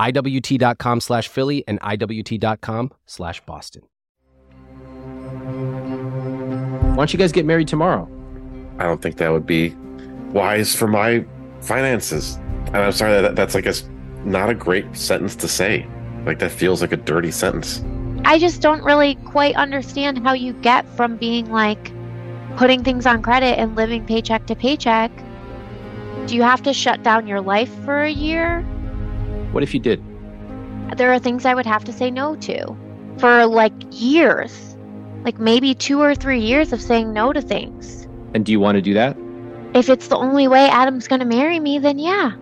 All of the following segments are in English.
IWT.com slash Philly and IWT.com slash Boston. Why don't you guys get married tomorrow? I don't think that would be wise for my finances. And I'm sorry that that's, like a not a great sentence to say. Like, that feels like a dirty sentence. I just don't really quite understand how you get from being like putting things on credit and living paycheck to paycheck. Do you have to shut down your life for a year? What if you did? There are things I would have to say no to for like years, like maybe two or three years of saying no to things. And do you want to do that? If it's the only way Adam's going to marry me, then yeah.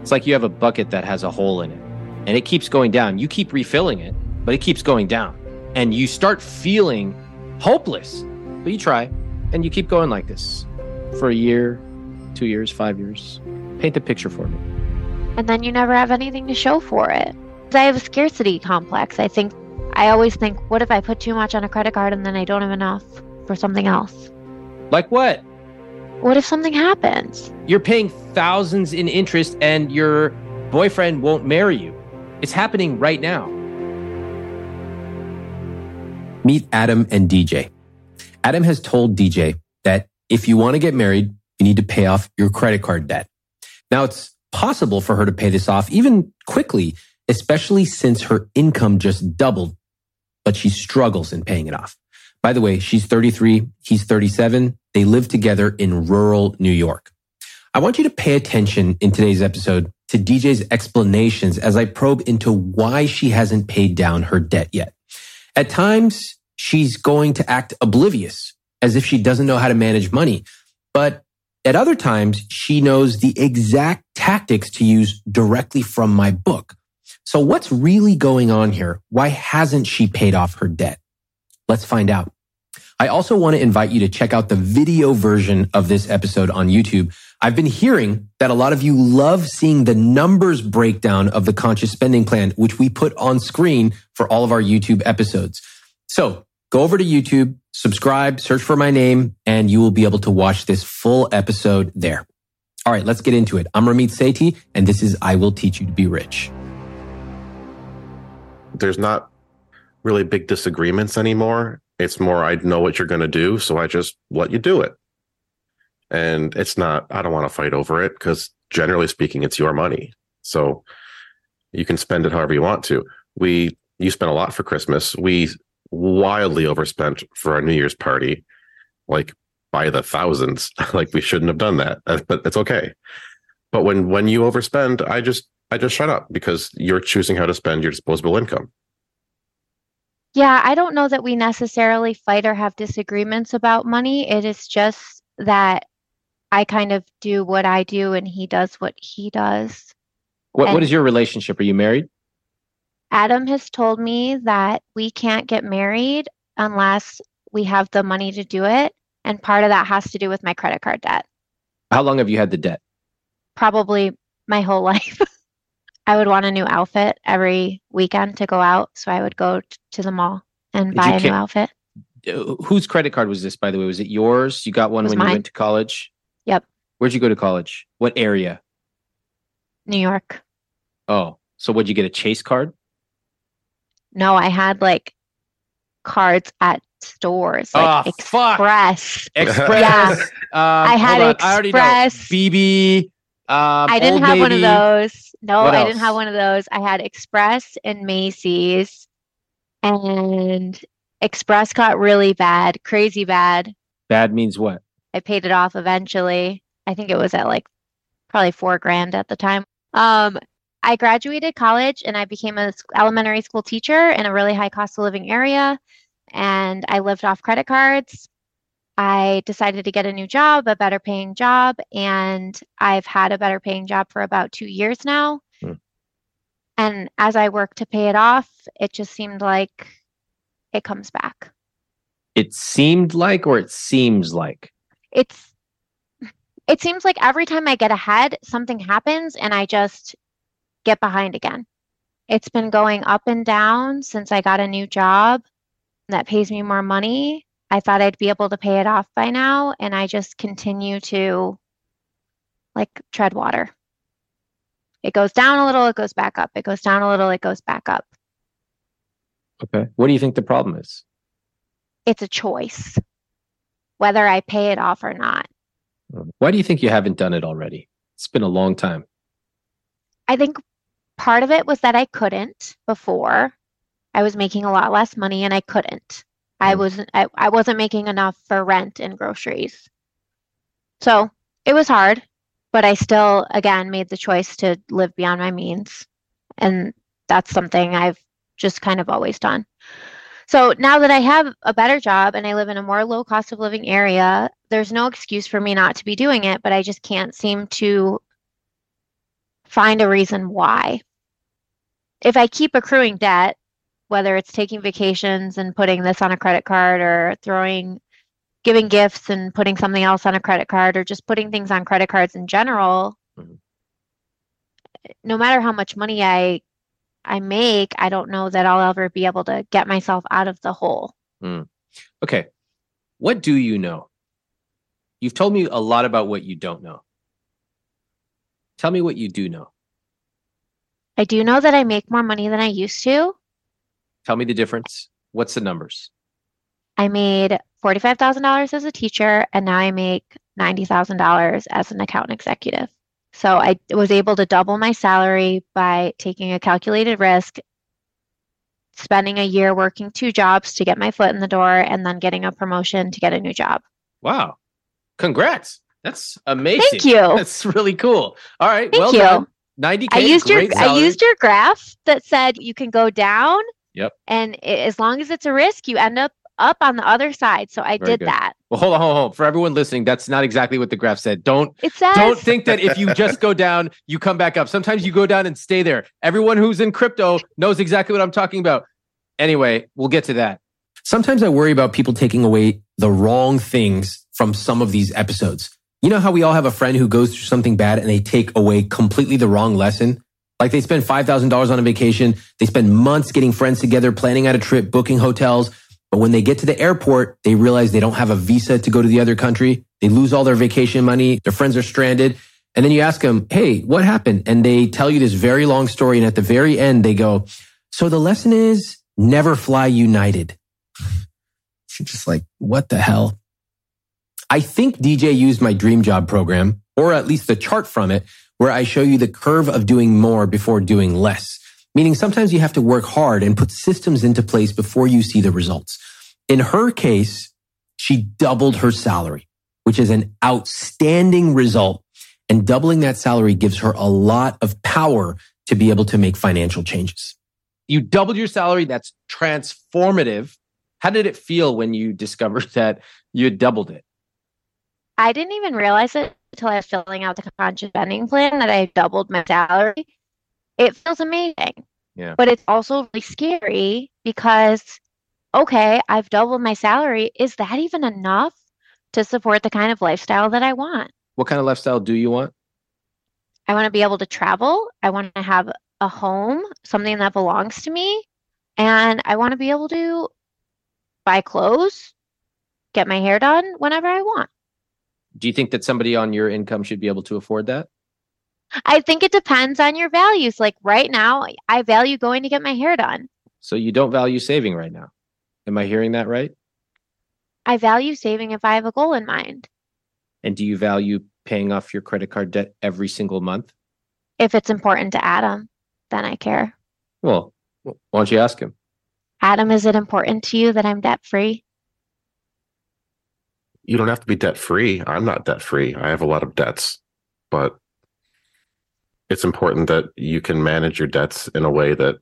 It's like you have a bucket that has a hole in it and it keeps going down. You keep refilling it, but it keeps going down. And you start feeling hopeless. But you try and you keep going like this for a year, two years, five years. Paint the picture for me. And then you never have anything to show for it. I have a scarcity complex. I think, I always think, what if I put too much on a credit card and then I don't have enough for something else? Like what? What if something happens? You're paying thousands in interest and your boyfriend won't marry you. It's happening right now. Meet Adam and DJ. Adam has told DJ that if you want to get married, you need to pay off your credit card debt. Now it's possible for her to pay this off even quickly, especially since her income just doubled, but she struggles in paying it off. By the way, she's 33, he's 37. They live together in rural New York. I want you to pay attention in today's episode to DJ's explanations as I probe into why she hasn't paid down her debt yet. At times, she's going to act oblivious as if she doesn't know how to manage money. But at other times, she knows the exact tactics to use directly from my book. So what's really going on here? Why hasn't she paid off her debt? Let's find out. I also want to invite you to check out the video version of this episode on YouTube. I've been hearing that a lot of you love seeing the numbers breakdown of the conscious spending plan, which we put on screen for all of our YouTube episodes. So go over to YouTube, subscribe, search for my name, and you will be able to watch this full episode there. All right, let's get into it. I'm Ramit Sethi, and this is I Will Teach You to Be Rich. There's not really big disagreements anymore. It's more, I know what you're going to do, so I just let you do it. And it's not, I don't want to fight over it because generally speaking, it's your money. So you can spend it however you want to. We, you spent a lot for Christmas. We wildly overspent for our New Year's party, like by the thousands. like we shouldn't have done that, uh, but it's okay. But when when you overspend, I just I just shut up because you're choosing how to spend your disposable income. Yeah, I don't know that we necessarily fight or have disagreements about money. It is just that I kind of do what I do and he does what he does. What what is your relationship? Are you married? Adam has told me that we can't get married unless we have the money to do it. And part of that has to do with my credit card debt. How long have you had the debt? Probably my whole life. I would want a new outfit every weekend to go out. So I would go t- to the mall and Did buy a new outfit. Uh, Whose credit card was this, by the way? Was it yours? You got one when you went to college? Yep. Where'd you go to college? What area? New York. Oh, so what'd you get? A Chase card? No, I had like cards at stores like Oh, fuck. Express. Express. Yeah. Um, I had on. I. Express. BB. Um, I didn't have one of those. No, What I didn't have one of those. I had Express and Macy's. And Express got really bad, crazy bad. Bad means what? I paid it off eventually. I think it was at like probably four grand at the time. Um, I graduated college and I became a s- elementary school teacher in a really high cost of living area. And I lived off credit cards. I decided to get a new job, a better paying job, and I've had a better paying job for about two years now. Hmm. And as I work to pay it off, it just seemed like it comes back. It seemed like, or it seems like. it's it seems like every time I get ahead, something happens and I just get behind again. It's been going up and down since I got a new job that pays me more money. I thought I'd be able to pay it off by now, and I just continue to like tread water. It goes down a little, it goes back up. It goes down a little, it goes back up. Okay. What do you think the problem is? It's a choice whether I pay it off or not. Why do you think you haven't done it already? It's been a long time. I think part of it was that I couldn't before. I was making a lot less money and I couldn't. I Mm. wasn't I, I wasn't making enough for rent and groceries. So it was hard, but I still again made the choice to live beyond my means. And that's something I've just kind of always done. So now that I have a better job and I live in a more low cost of living area, there's no excuse for me not to be doing it, but I just can't seem to find a reason why. If I keep accruing debt, whether it's taking vacations and putting this on a credit card or throwing giving gifts and putting something else on a credit card or just putting things on credit cards in general, Mhm. no matter how much money I I make, I don't know that I'll ever be able to get myself out of the hole. Okay. What do you know? You've told me a lot about what you don't know. Tell me what you do know. I do know that I make more money than I used to. Tell me the difference. What's the numbers? I made $45,000 as a teacher and now I make $90,000 as an account executive. So I was able to double my salary by taking a calculated risk, spending a year working two jobs to get my foot in the door, and then getting a promotion to get a new job. Wow. Congrats. That's amazing. Thank you. That's really cool. All right. Thank well you. done. 90K. I used your great I used your graph that said you can go down. Yep. And i- as long as it's a risk, you end up up on the other side. So I Very did good. that. Well, hold on, hold on, hold on. For everyone listening, that's not exactly what the graph said. Don't It says don't think that if you just go down, you come back up. Sometimes you go down and stay there. Everyone who's in crypto knows exactly what I'm talking about. Anyway, we'll get to that. Sometimes I worry about people taking away the wrong things from some of these episodes. You know how we all have a friend who goes through something bad and they take away completely the wrong lesson? Like they spend $5,000 on a vacation. They spend months getting friends together, planning out a trip, booking hotels. But when they get to the airport, they realize they don't have a visa to go to the other country. They lose all their vacation money. Their friends are stranded. And then you ask them, Hey, what happened? And they tell you this very long story. And at the very end, they go, so the lesson is never fly united. You're just like, what the hell? I think DJ used my dream job program, or at least the chart from it, where I show you the curve of doing more before doing less. Meaning sometimes you have to work hard and put systems into place before you see the results. In her case, she doubled her salary, which is an outstanding result. And doubling that salary gives her a lot of power to be able to make financial changes. You doubled your salary. That's transformative. How did it feel when you discovered that you had doubled it? I didn't even realize it until I was filling out the conscious spending plan that I doubled my salary. It feels amazing. Yeah. But it's also really scary because, okay, I've doubled my salary. Is that even enough to support the kind of lifestyle that I want? What kind of lifestyle do you want? I want to be able to travel. I want to have a home, something that belongs to me, and I want to be able to buy clothes, get my hair done whenever I want. Do you think that somebody on your income should be able to afford that? I think it depends on your values. Like right now, I value going to get my hair done. So you don't value saving right now. Am I hearing that right? I value saving if I have a goal in mind. And do you value paying off your credit card debt every single month? If it's important to Adam, then I care. Well, why don't you ask him? Adam, is it important to you that I'm debt free? You don't have to be debt free. I'm not debt free. I have a lot of debts, but it's important that you can manage your debts in a way that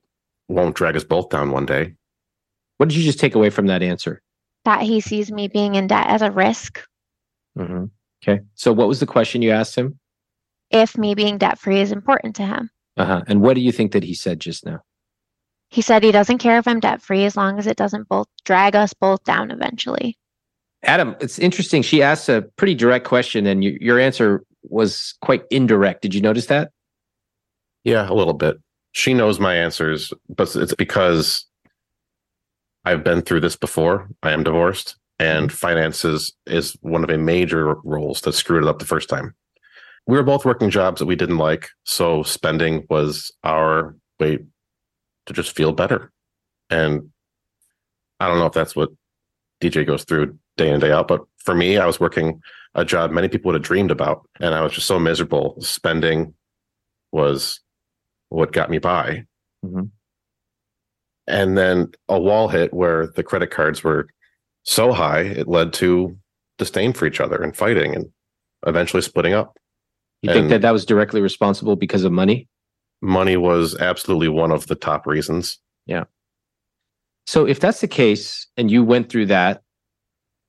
won't drag us both down one day. What did you just take away from that answer? That he sees me being in debt as a risk. Mm-hmm. Okay. So, what was the question you asked him? If me being debt free is important to him. Uh huh. And what do you think that he said just now? He said he doesn't care if I'm debt free as long as it doesn't both drag us both down eventually. Adam, it's interesting. She asked a pretty direct question, and you, your answer was quite indirect. Did you notice that? Yeah, a little bit. She knows my answers, but it's because I've been through this before. I am divorced, and mm-hmm. finances is one of a major roles that screwed it up the first time. We were both working jobs that we didn't like, so spending was our way to just feel better. And I don't know if that's what DJ goes through day in day out, but for me, I was working a job many people would have dreamed about, and I was just so miserable. Spending was what got me by. Mm-hmm. And then a wall hit where the credit cards were so high, it led to disdain for each other and fighting and eventually splitting up. You think that that was directly responsible because of money? Money was absolutely one of the top reasons. Yeah. So if that's the case and you went through that,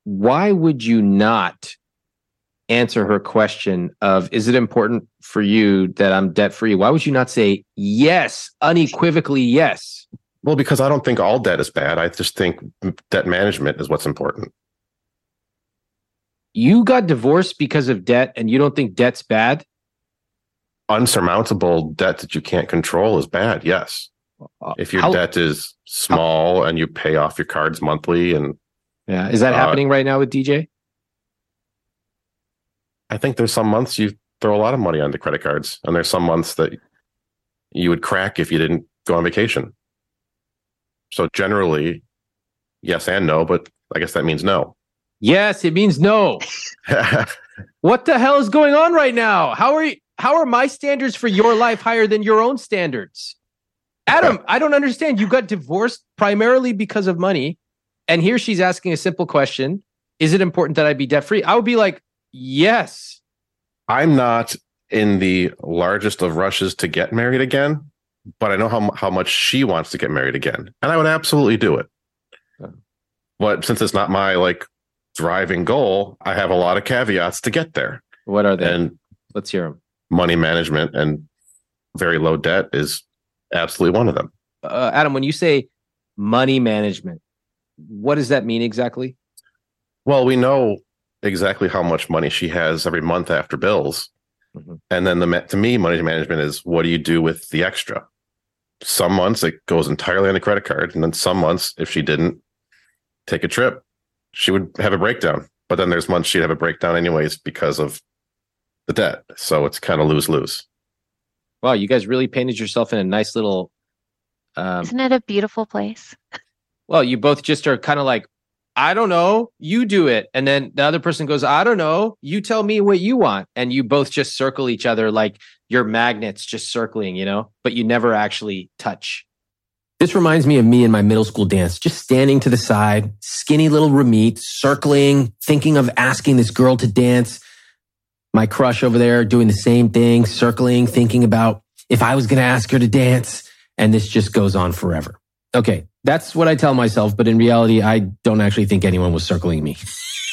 why would you not answer her question of is it important for you that I'm debt free? Why would you not say yes, unequivocally yes? Well, because I don't think all debt is bad. I just think debt management is what's important. You got divorced because of debt and you don't think debt's bad? Unsurmountable debt that you can't control is bad. Yes. Uh, if your How- debt is small and you pay off your cards monthly and Yeah. Is that Uh, happening right now with DJ? I think there's some months you throw a lot of money onto credit cards, and there's some months that you would crack if you didn't go on vacation. So generally, yes and no, but I guess that means no. Yes, it means no. What the hell is going on right now? How are you how are my standards for your life higher than your own standards? Adam, I don't understand. You got divorced primarily because of money. And here she's asking a simple question. Is it important that I be debt free? I would be like, yes. I'm not in the largest of rushes to get married again, but I know how how much she wants to get married again, and I would absolutely do it. Yeah. But since it's not my like driving goal, I have a lot of caveats to get there, What are they? and Let's hear them. money management and very low debt is absolutely one of them. Uh, Adam, when you say money management, what does that mean exactly? Well, we know exactly how much money she has every month after bills. Mhm. And then the to me, money management is what do you do with the extra? Some months it goes entirely on the credit card, and then some months, if she didn't take a trip, she would have a breakdown. But then there's months she'd have a breakdown anyways because of the debt. So it's kind of lose lose. Wow, you guys really painted yourself in a nice little um, Isn't it a beautiful place? well, you both just are kind of like, I don't know, you do it. And then the other person goes, I don't know, you tell me what you want. And you both just circle each other like you're magnets just circling, you know, but you never actually touch. This reminds me of me in my middle school dance, just standing to the side, skinny little Ramit, circling, thinking of asking this girl to dance. My crush over there doing the same thing, circling, thinking about if I was going to ask her to dance. And this just goes on forever. Okay, that's what I tell myself, but in reality, I don't actually think anyone was circling me.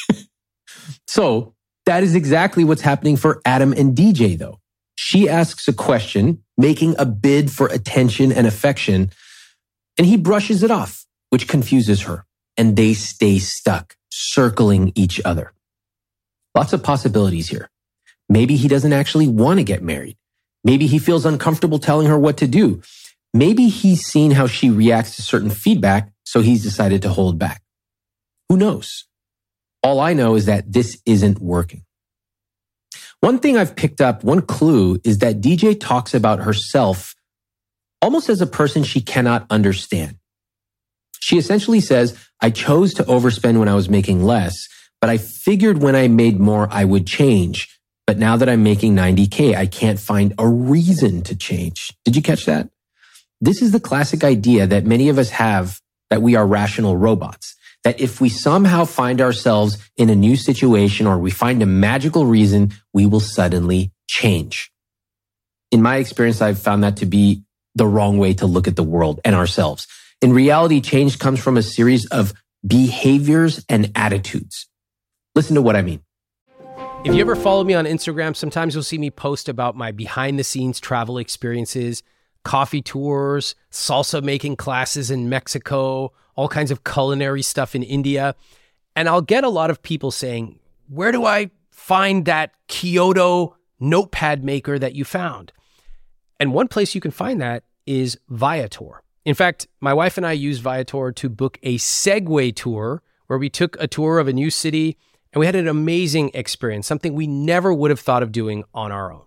so that is exactly what's happening for Adam and DJ, though. She asks a question, making a bid for attention and affection, and he brushes it off, which confuses her, and they stay stuck, circling each other. Lots of possibilities here. Maybe he doesn't actually want to get married. Maybe he feels uncomfortable telling her what to do. Maybe he's seen how she reacts to certain feedback, so he's decided to hold back. Who knows? All I know is that this isn't working. One thing I've picked up, one clue is that DJ talks about herself almost as a person she cannot understand. She essentially says, I chose to overspend when I was making less, but I figured when I made more, I would change. But now that I'm making 90K, I can't find a reason to change. Did you catch that? This is the classic idea that many of us have that we are rational robots. That if we somehow find ourselves in a new situation or we find a magical reason, we will suddenly change. In my experience, I've found that to be the wrong way to look at the world and ourselves. In reality, change comes from a series of behaviors and attitudes. Listen to what I mean. If you ever follow me on Instagram, sometimes you'll see me post about my behind the scenes travel experiences, coffee tours, salsa making classes in Mexico, all kinds of culinary stuff in India. And I'll get a lot of people saying, Where do I find that Kyoto notepad maker that you found? And one place you can find that is Viator. In fact, my wife and I used Viator to book a Segway tour where we took a tour of a new city and we had an amazing experience, something we never would have thought of doing on our own.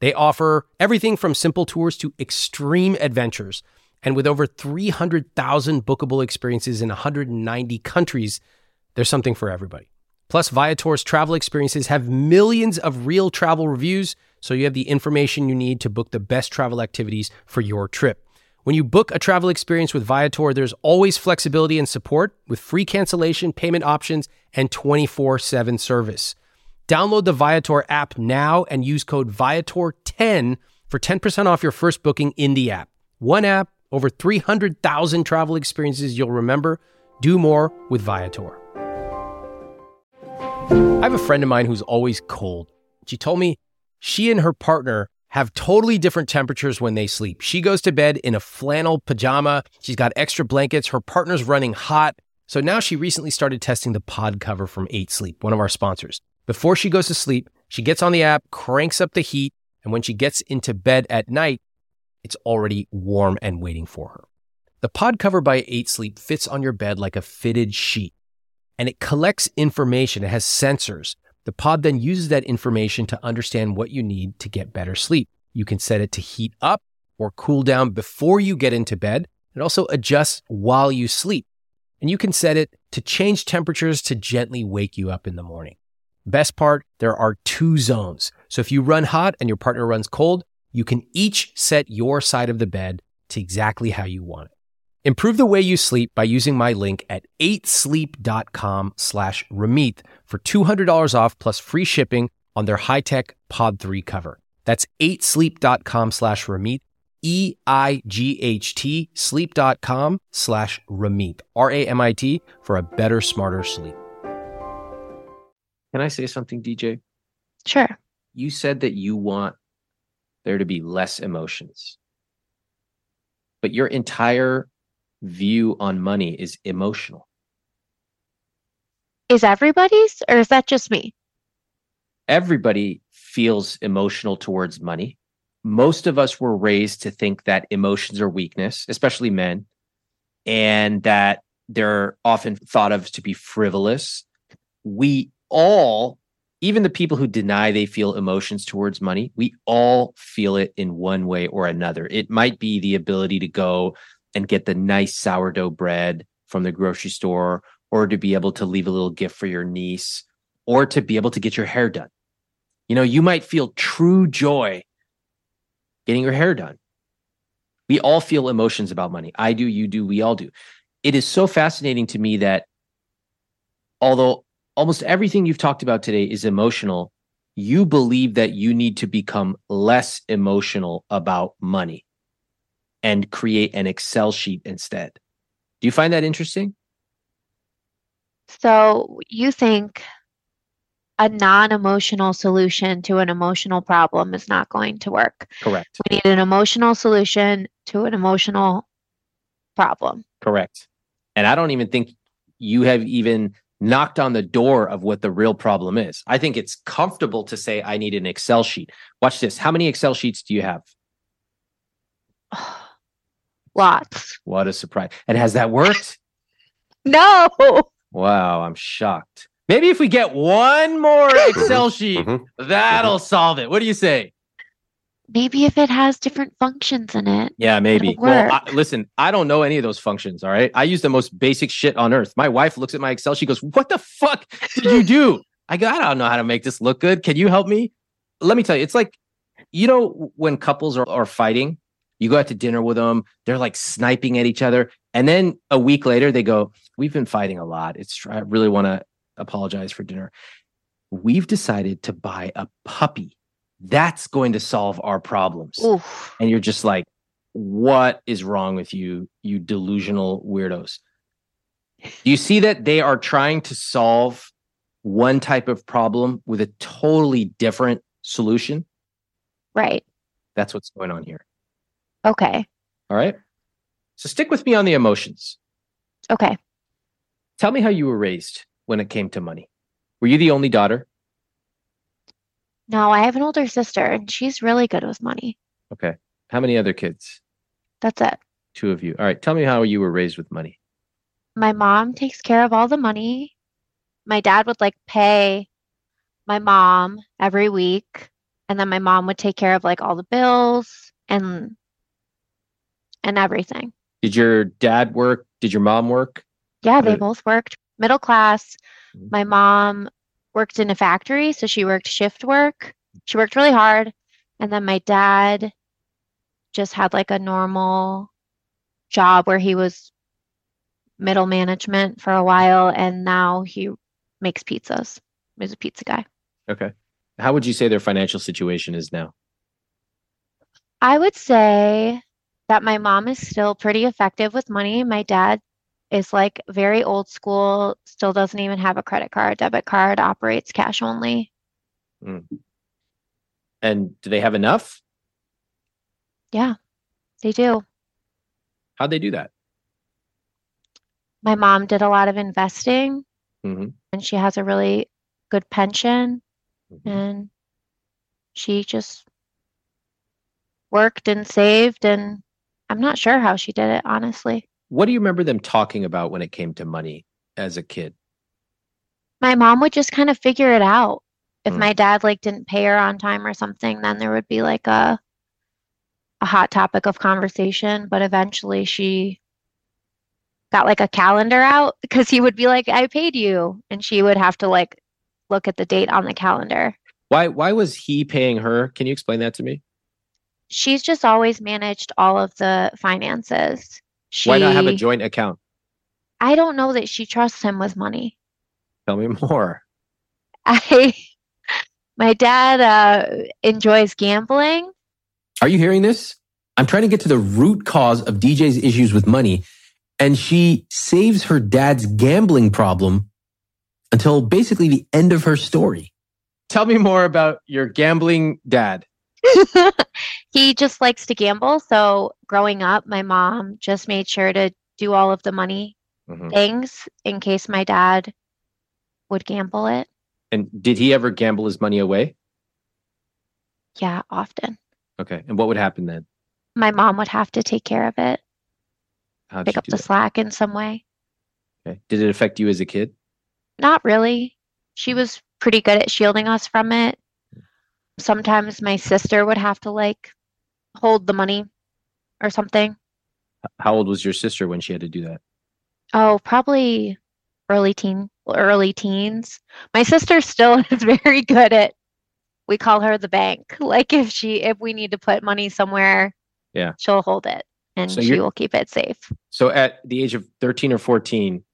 They offer everything from simple tours to extreme adventures. And with over 300,000 bookable experiences in 190 countries, there's something for everybody. Plus, Viator's travel experiences have millions of real travel reviews, so you have the information you need to book the best travel activities for your trip. When you book a travel experience with Viator, there's always flexibility and support with free cancellation, payment options, and 24 7 service. Download the Viator app now and use code Viator10 for 10% off your first booking in the app. One app, over 300,000 travel experiences you'll remember. Do more with Viator. I have a friend of mine who's always cold. She told me she and her partner have totally different temperatures when they sleep. She goes to bed in a flannel pajama. She's got extra blankets. Her partner's running hot. So now she recently started testing the pod cover from 8 Sleep, one of our sponsors. Before she goes to sleep, she gets on the app, cranks up the heat, and when she gets into bed at night, it's already warm and waiting for her. The pod cover by 8 Sleep fits on your bed like a fitted sheet, and it collects information. It has sensors the pod then uses that information to understand what you need to get better sleep. You can set it to heat up or cool down before you get into bed. It also adjusts while you sleep. And you can set it to change temperatures to gently wake you up in the morning. Best part, there are two zones. So if you run hot and your partner runs cold, you can each set your side of the bed to exactly how you want it. Improve the way you sleep by using my link at 8sleep.com slash Ramit for $200 off plus free shipping on their high-tech Pod 3 cover. That's 8sleep.com slash Ramit, E-I-G-H-T, sleep.com slash Ramit, R-A-M-I-T, for a better, smarter sleep. Can I say something, DJ? Sure. You said that you want there to be less emotions, but your entire view on money is emotional. Is everybody's or is that just me? Everybody feels emotional towards money. Most of us were raised to think that emotions are weakness, especially men, and that they're often thought of to be frivolous. We all, even the people who deny they feel emotions towards money, we all feel it in one way or another. It might be the ability to go and get the nice sourdough bread from the grocery store or to be able to leave a little gift for your niece or to be able to get your hair done. You know, you might feel true joy getting your hair done. We all feel emotions about money. I do, you do, we all do. It is so fascinating to me that although almost everything you've talked about today is emotional, you believe that you need to become less emotional about money and create an Excel sheet instead. Do you find that interesting? So you think a non-emotional solution to an emotional problem is not going to work. Correct. We need an emotional solution to an emotional problem. Correct. And I don't even think you have even knocked on the door of what the real problem is. I think it's comfortable to say, I need an Excel sheet. Watch this. How many Excel sheets do you have? Lots. What a surprise. And has that worked? No. Wow, I'm shocked. Maybe if we get one more Excel sheet, Mhm. that'll solve it. What do you say? Maybe if it has different functions in it. Yeah, maybe. Well. I, listen, I don't know any of those functions. All right. I use the most basic shit on earth. My wife looks at my Excel. She goes, What the fuck did you do? I go, I don't know how to make this look good. Can you help me? Let me tell you, it's like, you know, when couples are, are fighting, you go out to dinner with them, they're like sniping at each other. And then a week later, they go, We've been fighting a lot. It's, I really want to apologize for dinner. We've decided to buy a puppy. That's going to solve our problems Oof. and you're just like, what is wrong with you, you delusional weirdos? Do you see that they are trying to solve one type of problem with a totally different solution? Right. That's what's going on here. Okay. All right. So stick with me on the emotions. Okay. Tell me how you were raised when it came to money. Were you the only daughter? No, I have an older sister and she's really good with money. Okay. How many other kids? That's it. Two of you. All right. Tell me how you were raised with money. My mom takes care of all the money. My dad would like pay my mom every week, and then my mom would take care of like all the bills and and everything. Did your dad work? Did your mom work? Yeah, they both worked. Middle class. Mhm. My mom worked in a factory, so she worked shift work. She worked really hard. And then my dad just had like a normal job where he was middle management for a while, and now he makes pizzas. He's a pizza guy. Okay. How would you say their financial situation is now? I would say that my mom is still pretty effective with money. My dad is like very old school, still doesn't even have a credit card, debit card, operates cash only. And do they have enough? Yeah, they do. How'd they do that? My mom did a lot of investing Mhm. and she has a really good pension Mhm. and she just worked and saved and I'm not sure how she did it, honestly. What do you remember them talking about when it came to money as a kid? My mom would just kind of figure it out. If Mm. my dad like didn't pay her on time or something, then there would be like a a hot topic of conversation, but eventually she got like a calendar out because he would be like, I paid you. And she would have to like look at the date on the calendar. Why why was he paying her? Can you explain that to me? She's just always managed all of the finances. She, Why not have a joint account? I don't know that she trusts him with money. Tell me more. I, my dad uh, enjoys gambling. Are you hearing this? I'm trying to get to the root cause of DJ's issues with money, and she saves her dad's gambling problem until basically the end of her story. Tell me more about your gambling dad. he just likes to gamble. So growing up, my mom just made sure to do all of the money Mhm. things in case my dad would gamble it. And did he ever gamble his money away? Yeah, often. Okay. And what would happen then? My mom would have to take care of it, How'd pick up the that? slack in some way. Okay. Did it affect you as a kid? Not really. She was pretty good at shielding us from it. Sometimes my sister would have to like hold the money or something. How old was your sister when she had to do that? Oh, probably early teen, early teens. My sister still is very good at, we call her the bank. Like if she, if we need to put money somewhere, Yeah. she'll hold it and So she will keep it safe. So at the age of 13 or 14,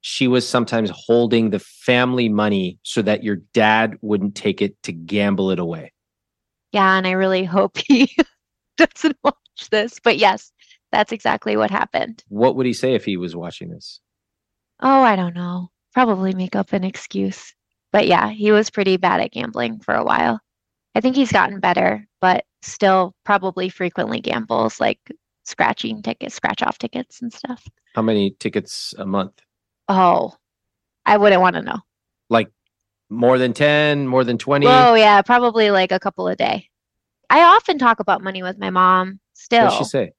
she was sometimes holding the family money so that your dad wouldn't take it to gamble it away. Yeah, and I really hope he doesn't watch this. But yes, that's exactly what happened. What would he say if he was watching this? Oh, I don't know. Probably make up an excuse. But yeah, he was pretty bad at gambling for a while. I think he's gotten better, but still probably frequently gambles, like scratching tickets, scratch off tickets and stuff. How many tickets a month? Oh, I wouldn't want to know. Like more than 10, more than 20? Oh yeah, probably like a couple a day. I often talk about money with my mom. Still, What does she say?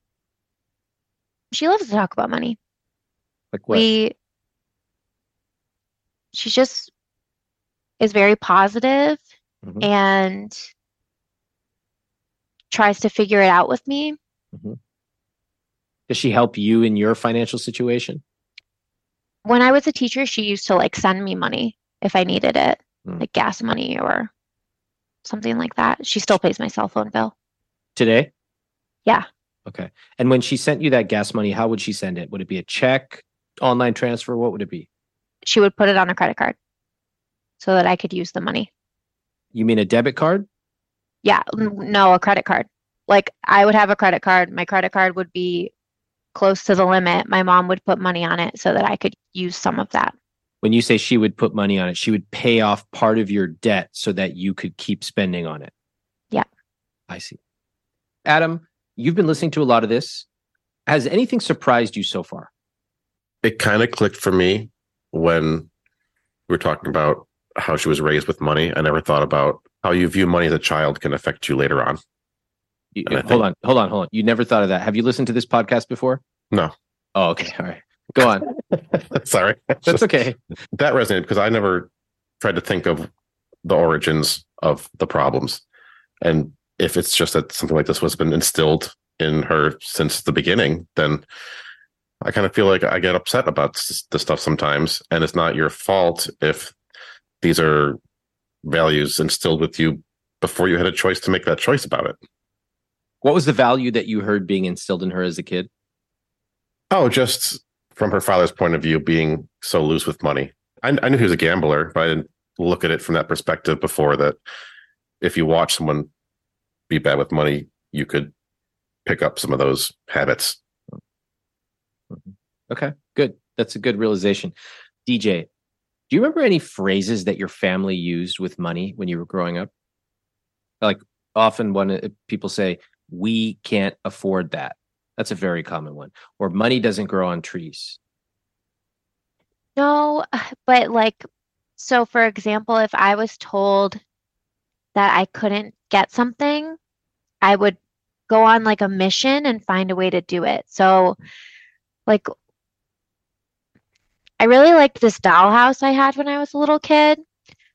she loves to talk about money. Like what? We, she just is very positive Mhm. and tries to figure it out with me. Does she help you in your financial situation? When I was a teacher, she used to like send me money if I needed it, Hmm. like gas money or something like that. She still pays my cell phone bill. Today? Yeah. Okay. And when she sent you that gas money, how would she send it? Would it be a check, online transfer? What would it be? She would put it on a credit card so that I could use the money. You mean a debit card? Yeah, no, a credit card. Like I would have a credit card. My credit card would be close to the limit. My mom would put money on it so that I could use some of that. When you say she would put money on it, she would pay off part of your debt so that you could keep spending on it. Yeah. I see. Adam, you've been listening to a lot of this. Has anything surprised you so far? It kind of clicked for me when we were talking about how she was raised with money. I never thought about how you view money as a child can affect you later on. You- hold think- on, hold on, hold on. You never thought of that. Have you listened to this podcast before? No. Oh, okay. All right. Go on. Sorry. That's okay. that resonated because I never tried to think of the origins of the problems. And if it's just that something like this was been instilled in her since the beginning, then I kind of feel like I get upset about this stuff sometimes. And it's not your fault if these are values instilled with you before you had a choice to make that choice about it. What was the value that you heard being instilled in her as a kid? Oh, just from her father's point of view, being so loose with money. I, I knew he was a gambler, but I didn't look at it from that perspective before that if you watch someone be bad with money, you could pick up some of those habits. Okay, good. That's a good realization. DJ, do you remember any phrases that your family used with money when you were growing up? Like often when uh, people say, we can't afford that. That's a very common one. Or money doesn't grow on trees. No, but like, so for example, if I was told that I couldn't get something, I would go on like a mission and find a way to do it. So, like, I really liked this dollhouse I had when I was a little kid,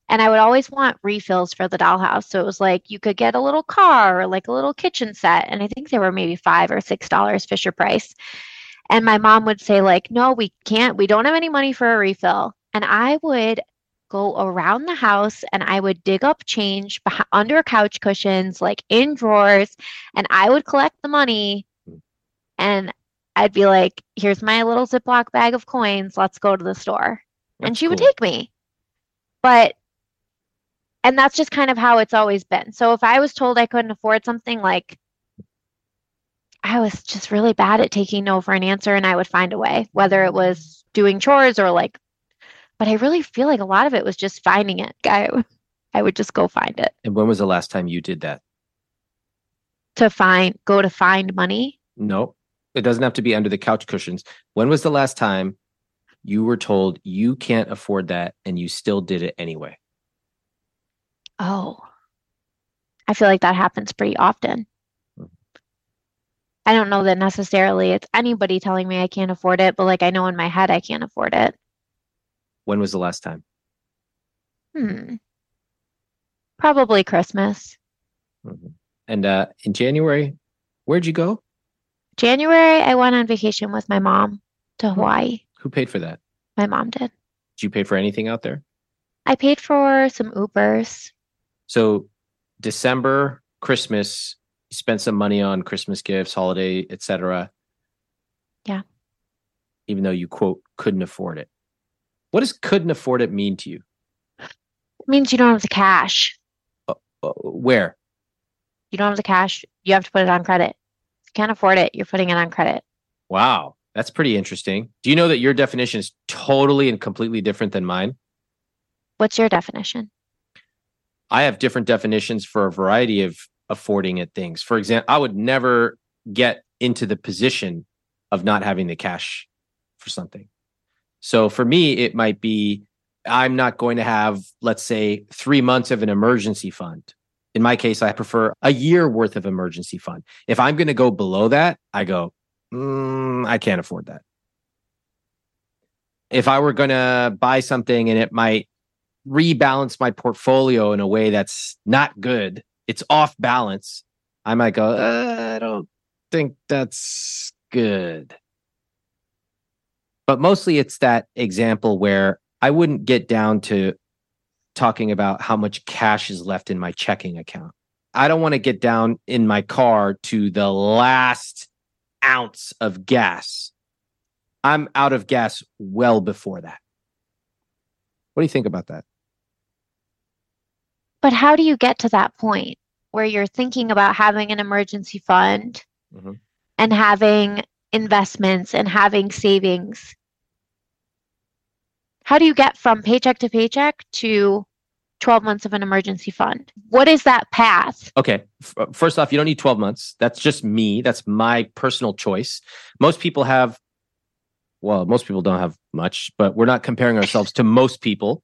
and I would always want refills for the dollhouse. So it was like you could get a little car or like a little kitchen set, and I think they were maybe five or six dollars Fisher Price. And my mom would say, like, no, we can't, we don't have any money for a refill. And I would go around the house and I would dig up change beh- under couch cushions, like in drawers, and I would collect the money and I'd be like, here's my little Ziploc bag of coins, let's go to the store. and That's she would take me. But, and that's just kind of how it's always been. So if I was told I couldn't afford something, like, I was just really bad at taking no for an answer and I would find a way, whether it was mm-hmm. doing chores or like, but I really feel like a lot of it was just finding it. I, I would just go find it And when was the last time you did that? to find, go to find money. No, it doesn't have to be under the couch cushions. When was the last time you were told you can't afford that and you still did it anyway? Oh, I feel like that happens pretty often. I don't know that necessarily it's anybody telling me I can't afford it, but like I know in my head I can't afford it. When was the last time? Hmm. Probably Christmas. Mhm. And uh, in January, where'd you go? January, I went on vacation with my mom to Hawaii. Who paid for that? My mom did. Did you pay for anything out there? I paid for some Ubers. So December, Christmas, you spent some money on Christmas gifts, holiday, etc. Yeah. Even though you quote couldn't afford it. What does couldn't afford it mean to you? It means you don't have the cash. Uh, where? You don't have the cash. You have to put it on credit. If you can't afford it, you're putting it on credit. Wow, that's pretty interesting. Do you know that your definition is totally and completely different than mine? What's your definition? I have different definitions for a variety of affording it things. For example, I would never get into the position of not having the cash for something. So for me, it might be I'm not going to have, let's say, three months of an emergency fund. In my case, I prefer a year worth of emergency fund. If I'm going to go below that, I go, mm, I can't afford that. If I were going to buy something and it might rebalance my portfolio in a way that's not good, it's off balance, I might go, uh, I don't think that's good. But mostly it's that example where I wouldn't get down to talking about how much cash is left in my checking account. I don't want to get down in my car to the last ounce of gas. I'm out of gas well before that. What do you think about that? But how do you get to that point where you're thinking about having an emergency fund Mhm. and having investments and having savings? How do you get from paycheck to paycheck to 12 months of an emergency fund? What is that path? Okay. F- uh, First off, you don't need 12 months. That's just me. That's my personal choice. Most people have, well, most people don't have much, but we're not comparing ourselves to most people.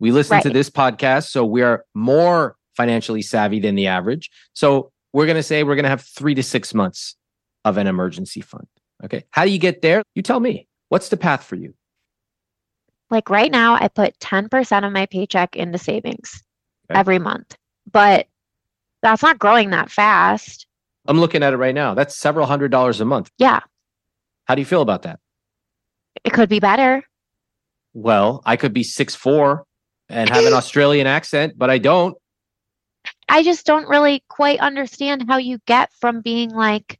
We listen to this podcast, so we are more financially savvy than the average. So we're going to say we're going to have three to six months of an emergency fund. Okay. How do you get there? You tell me. What's the path for you? Like right now, I put 10% of my paycheck into savings Okay. every month, but that's not growing that fast. I'm looking at it right now. That's several hundred dollars a month. Yeah, How do you feel about that? it could be better. Well, I could be six four and have an Australian accent, but I don't. I just don't really quite understand how you get from being like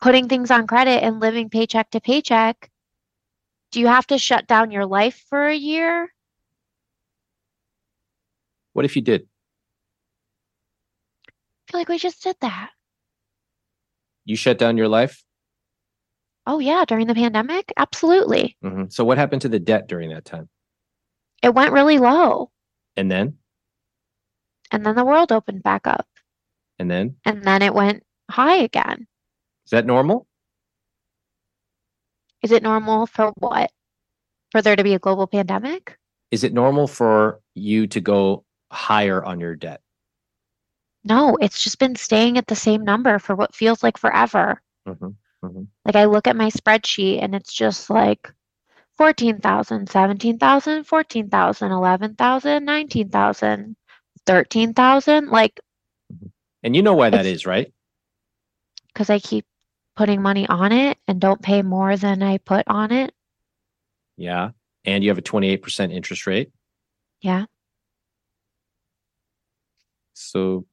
putting things on credit and living paycheck to paycheck. Do you have to shut down your life for a year? What if you did? I feel like we just did that. You shut down your life. Oh, yeah, during the pandemic? Absolutely. Mhm. So what happened to the debt during that time? It went really low. And then, And then the world opened back up. and then, And then it went high again. is that normal? Is it normal for what? For there to be a global pandemic? Is it normal for you to go higher on your debt? No, it's just been staying at the same number for what feels like forever. Mhm. Like I look at my spreadsheet and it's just like 14,000, 17,000, 14,000, 11,000, 19,000, 13,000. Like, And you know why that is, right? because I keep putting money on it and don't pay more than I put on it. Yeah. And you have a 28% interest rate. Yeah. So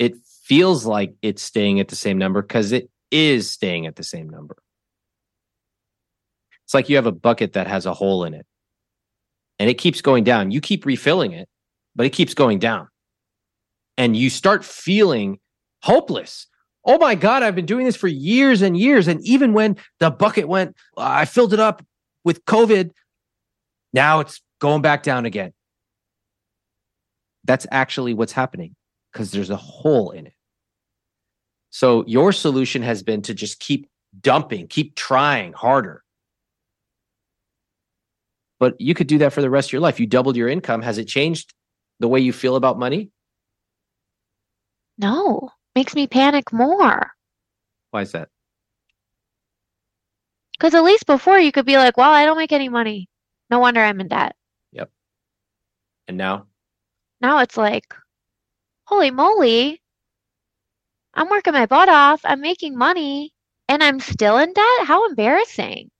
it feels like it's staying at the same number because it is staying at the same number. It's like you have a bucket that has a hole in it and it keeps going down. You keep refilling it, but it keeps going down. And you start feeling hopeless. Oh my God, I've been doing this for years and years. And even when the bucket went, I filled it up with COVID, now it's going back down again. That's actually what's happening because there's a hole in it. So your solution has been to just keep dumping, keep trying harder. But you could do that for the rest of your life. You doubled your income. Has it changed the way you feel about money? No, makes me panic more. Why is that? Because at least before you could be like, well, I don't make any money. No wonder I'm in debt. Yep. And now, Now it's like, holy moly, I'm working my butt off. I'm making money and I'm still in debt. How embarrassing.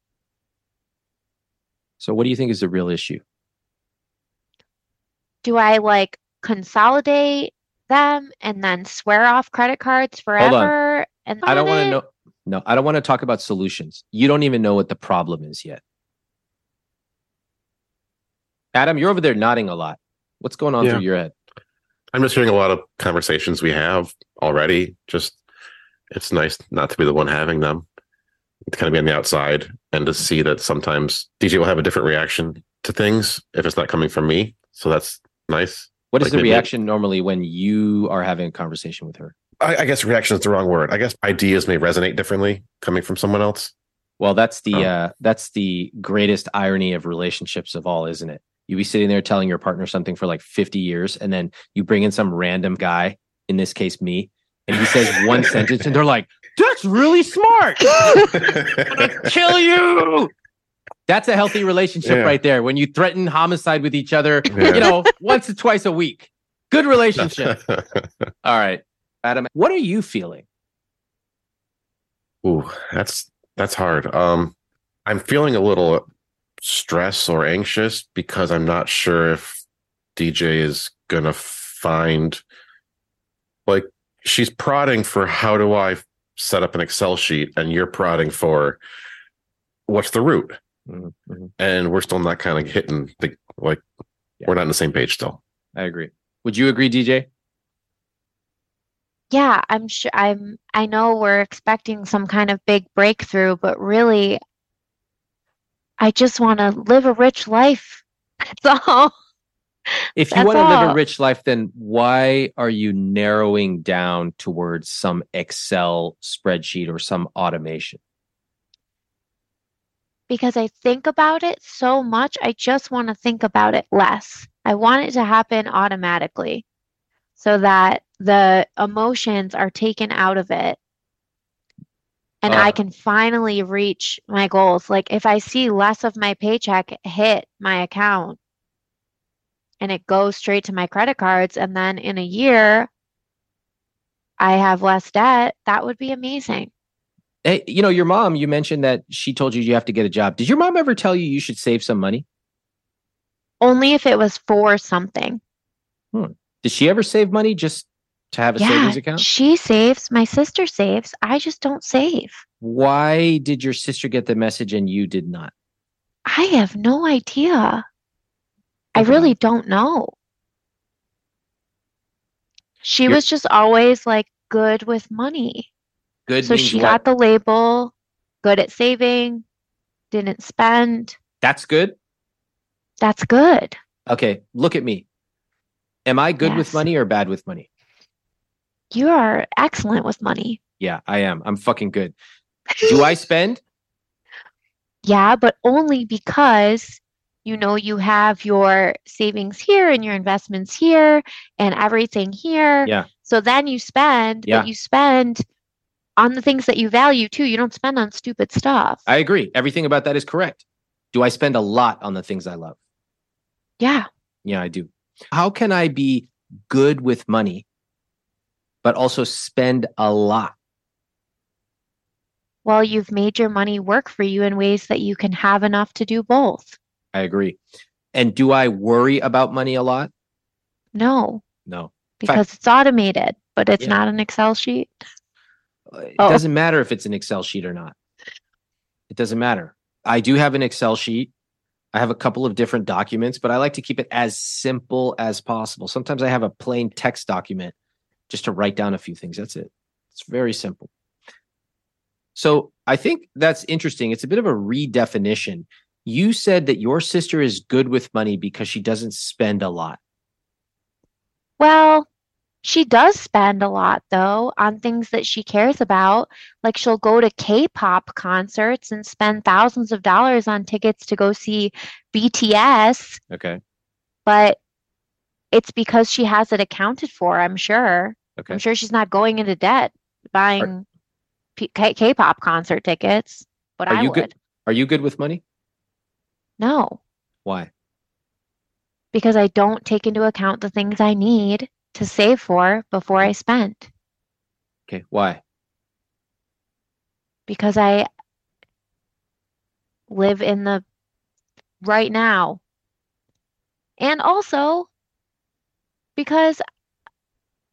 So what do you think is the real issue? Do I like consolidate them and then swear off credit cards forever? And I don't want to know. No, I don't want to talk about solutions. You don't even know what the problem is yet. Adam, you're over there nodding a lot. What's going on Yeah. through your head? I'm just hearing a lot of conversations we have already. Just it's nice not to be the one having them. To kind of be on the outside and to see that sometimes DJ will have a different reaction to things if it's not coming from me. So that's nice. What is Like the maybe- reaction normally when you are having a conversation with her? I, I guess reaction is the wrong word. I guess ideas may resonate differently coming from someone else. Well, that's the Oh. uh, that's the greatest irony of relationships of all, isn't it? You be sitting there telling your partner something for like 50 years, and then you bring in some random guy, in this case me, and he says one sentence, and they're like, "That's really smart. Kill you." That's a healthy relationship Yeah. right there. When you threaten homicide with each other, Yeah. you know, once or twice a week. Good relationship. All right, Adam, what are you feeling? Ooh, that's that's hard. Um, I'm feeling a little stress or anxious because I'm not sure if DJ is gonna find like she's prodding for how do I set up an Excel sheet, and you're prodding for what's the root, Mhm. and we're still not kind of hitting the like Yeah. we're not on the same page still. I agree. Would you agree, DJ? Yeah, I'm sure I'm I know we're expecting some kind of big breakthrough, but really I just want to live a rich life. That's all. If you want to live a rich life, then why are you narrowing down towards some Excel spreadsheet or some automation? Because I think about it so much, I just want to think about it less. I want it to happen automatically so that the emotions are taken out of it and I Uh. can finally reach my goals. Like if I see less of my paycheck hit my account and it goes straight to my credit cards, and then in a year I have less debt, that would be amazing. Hey, you know, your mom, you mentioned that she told you you have to get a job. Did your mom ever tell you you should save some money? Only if it was for something. Hmm. Did she ever save money just to have a Yeah, savings account? she saves, my sister saves. I just don't save. Why did your sister get the message and you did not? I have no idea. I really don't know. She You're- was just always like good with money. Good So she what? got the label, good at saving, didn't spend. That's good. That's good. Okay, look at me. Am I good with money or bad with money? You are excellent with money. Yeah, I am. I'm fucking good. Do I spend? Yeah, but only because you know you have your savings here and your investments here and everything here. Yeah. So then you spend, Yeah. but you spend on the things that you value too. You don't spend on stupid stuff. I agree. Everything about that is correct. Do I spend a lot on the things I love? yeah. Yeah, I do. How can I be good with money, but also spend a lot? Well, you've made your money work for you in ways that you can have enough to do both. I agree. And do I worry about money a lot? No, No. because it's automated, but it's Yeah. not an Excel sheet. It Oh. doesn't matter if it's an Excel sheet or not. It doesn't matter. I do have an Excel sheet. I have a couple of different documents, but I like to keep it as simple as possible. Sometimes I have a plain text document just to write down a few things. That's it. It's very simple. So I think that's interesting. It's a bit of a redefinition. You said that your sister is good with money because she doesn't spend a lot. Well, she does spend a lot though on things that she cares about. Like she'll go to K-pop concerts and spend thousands of dollars on tickets to go see BTS, Okay. but it's because she has it accounted for, I'm sure. Okay. I'm sure she's not going into debt buying P- K- K-pop concert tickets, but Are I would. good? Are you good with money? No, Why? because I don't take into account the things I need to save for before I spend. Okay. Why? because I live in the right now. And also because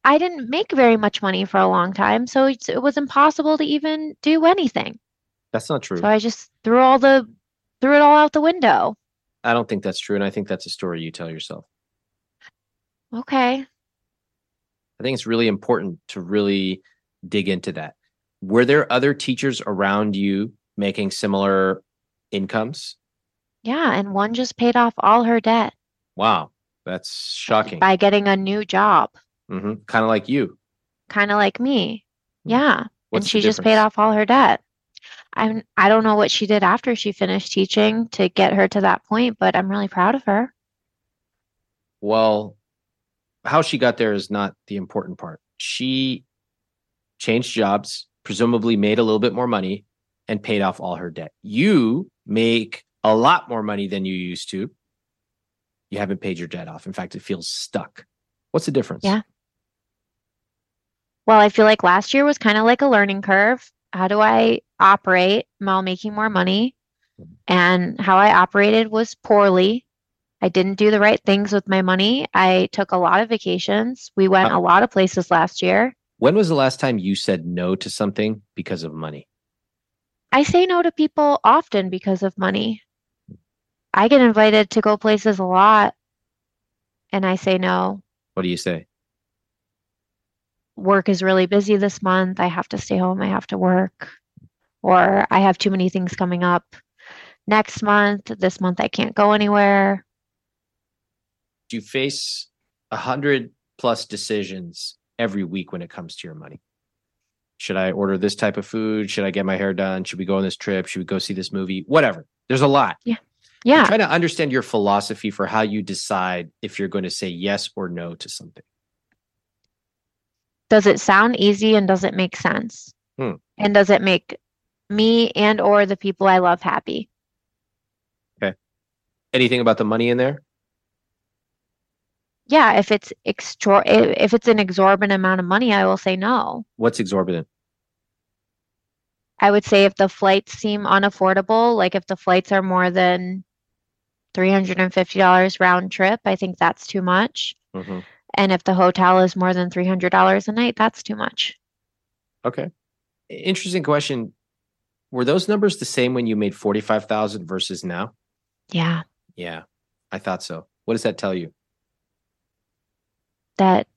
I didn't make very much money for a long time, so it was impossible to even do anything. That's not true. So I just threw all the threw it all out the window. I don't think that's true. And I think that's a story you tell yourself. Okay. I think it's really important to really dig into that. Were there other teachers around you making similar incomes? Yeah, and one just paid off all her debt Wow, that's shocking. by getting a new job, hmm Kind of like you. kind of like me. Hmm. Yeah. What's and she just paid off all her debt. I'm I don't know what she did after she finished teaching to get her to that point, but I'm really proud of her. Well, how she got there is not the important part. She changed jobs, presumably made a little bit more money, and paid off all her debt. You make a lot more money than you used to. You haven't paid your debt off. In fact, it feels stuck. What's the difference? Yeah. Well, I feel like last year was kind of like a learning curve. How do I operate while making more money? And how I operated was poorly. I didn't do the right things with my money. I took a lot of vacations. We went How- a lot of places last year. When was the last time you said no to something because of money? I say no to people often because of money. I get invited to go places a lot and I say no. What do you say? Work is really busy this month. I have to stay home. I have to work. Or I have too many things coming up next month. This month I can't go anywhere. Do you face a hundred plus decisions every week when it comes to your money? Should I order this type of food? Should I get my hair done? Should we go on this trip? Should we go see this movie? Whatever. There's a lot. I'm Yeah. trying to understand your philosophy for how you decide if you're going to say yes or no to something. Does it sound easy and does it make sense? Hmm. And does it make me and or the people I love happy? Okay. Anything about the money in there? Yeah, if it's extra if it's an exorbitant amount of money, I will say no. What's exorbitant? I would say if the flights seem unaffordable, like if the flights are more than $350 round trip, I think that's too much. Mhm. And if the hotel is more than $300 a night, that's too much. Okay. Interesting question. Were those numbers the same when you made 45,000 versus now? Yeah, Yeah, I thought so. What does that tell you? that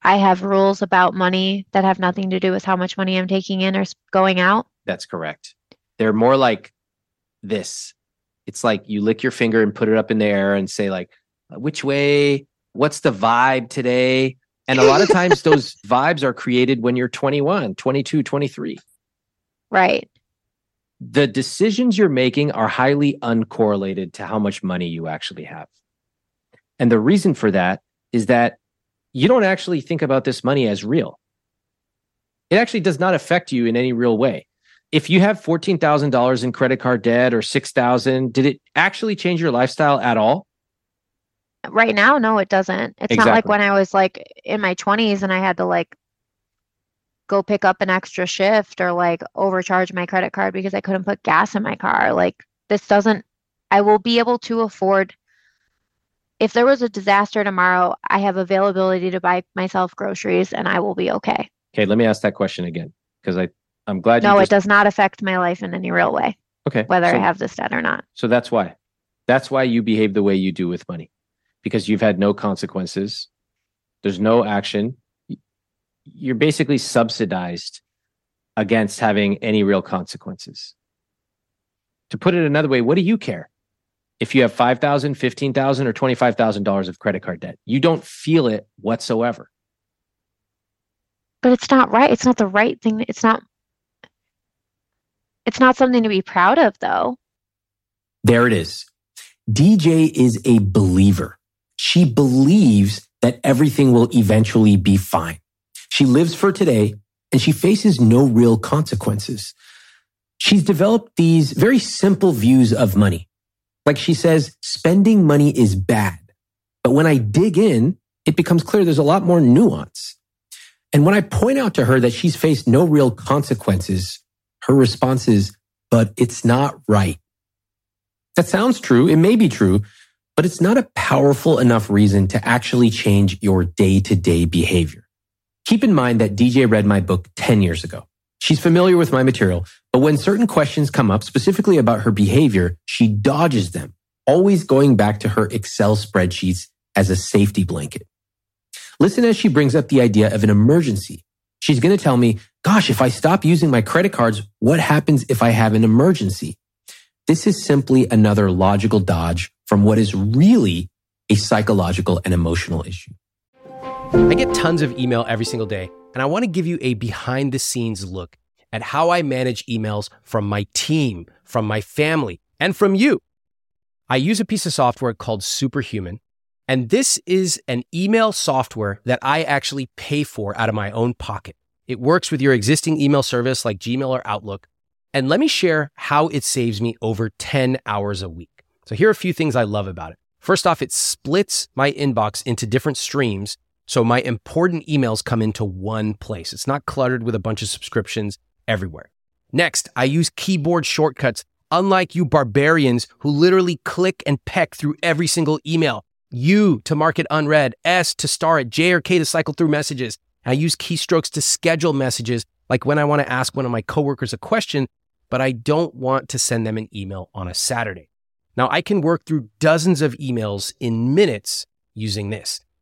I have rules about money that have nothing to do with how much money I'm taking in or going out. That's correct. They're more like this. It's like you lick your finger and put it up in the air and say like, uh, which way? What's the vibe today? And a lot of times those vibes are created when you're 21, 22, 23. Right. The decisions you're making are highly uncorrelated to how much money you actually have. And the reason for that is that you don't actually think about this money as real. It actually does not affect you in any real way. If you have $14,000 in credit card debt or 6,000, did it actually change your lifestyle at all? Right now, no, it doesn't. It's not like when I was like in my 20s and I had to like go pick up an extra shift or like overcharge my credit card because I couldn't put gas in my car. Like this doesn't, I will be able to afford. If there was a disaster tomorrow, I have availability to buy myself groceries and I will be okay. Okay, let me ask that question again because I I'm glad No, you it just, does not affect my life in any real way, Okay. whether so, I have this debt or not. so that's why. That's why you behave the way you do with money. Because you've had no consequences. There's no action. Y- You're basically subsidized against having any real consequences. To put it another way, what do you care? If you have $5,000, $15,000 or $25,000 of credit card debt, you don't feel it whatsoever. But it's not right. It's not the right thing. It's not. It's not something to be proud of, though. There it is. DJ is a believer. She believes that everything will eventually be fine. She lives for today and she faces no real consequences. She's developed these very simple views of money. Like she says, spending money is bad. But when I dig in, it becomes clear there's a lot more nuance. And when I point out to her that she's faced no real consequences, her response is, but it's not right. That sounds true. It may be true, but it's not a powerful enough reason to actually change your day to day behavior. Keep in mind that DJ read my book 10 years ago. She's familiar with my material, but when certain questions come up specifically about her behavior, she dodges them, always going back to her Excel spreadsheets as a safety blanket. Listen as she brings up the idea of an emergency. She's going to tell me, gosh, if I stop using my credit cards, what happens if I have an emergency? This is simply another logical dodge from what is really a psychological and emotional issue. I get tons of email every single day, and I want to give you a behind the scenes look at how I manage emails from my team, from my family, and from you. I use a piece of software called Superhuman, and this is an email software that I actually pay for out of my own pocket. It works with your existing email service like Gmail or Outlook. And let me share how it saves me over 10 hours a week. So here are a few things I love about it. First off, it splits my inbox into different streams. So my important emails come into one place. It's not cluttered with a bunch of subscriptions everywhere. Next, I use keyboard shortcuts, unlike you barbarians who literally click and peck through every single email. U to mark it unread, S to star it, J or K to cycle through messages. I use keystrokes to schedule messages, like when I want to ask one of my coworkers a question, but I don't want to send them an email on a Saturday. Now, I can work through dozens of emails in minutes using this.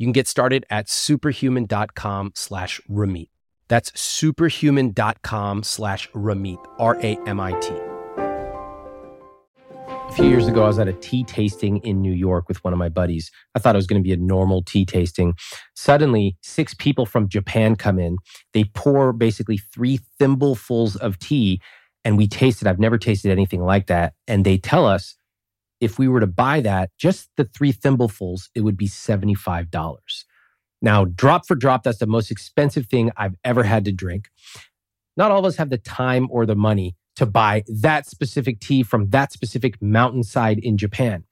You can get started at superhuman.com slash Ramit. That's superhuman.com slash Ramit, R A M I T. A few years ago, I was at a tea tasting in New York with one of my buddies. I thought it was going to be a normal tea tasting. Suddenly, six people from Japan come in. They pour basically three thimblefuls of tea, and we taste it. I've never tasted anything like that. And they tell us if we were to buy that, just the three thimblefuls, it would be $75. Now, drop for drop, that's the most expensive thing I've ever had to drink. Not all of us have the time or the money to buy that specific tea from that specific mountainside in Japan.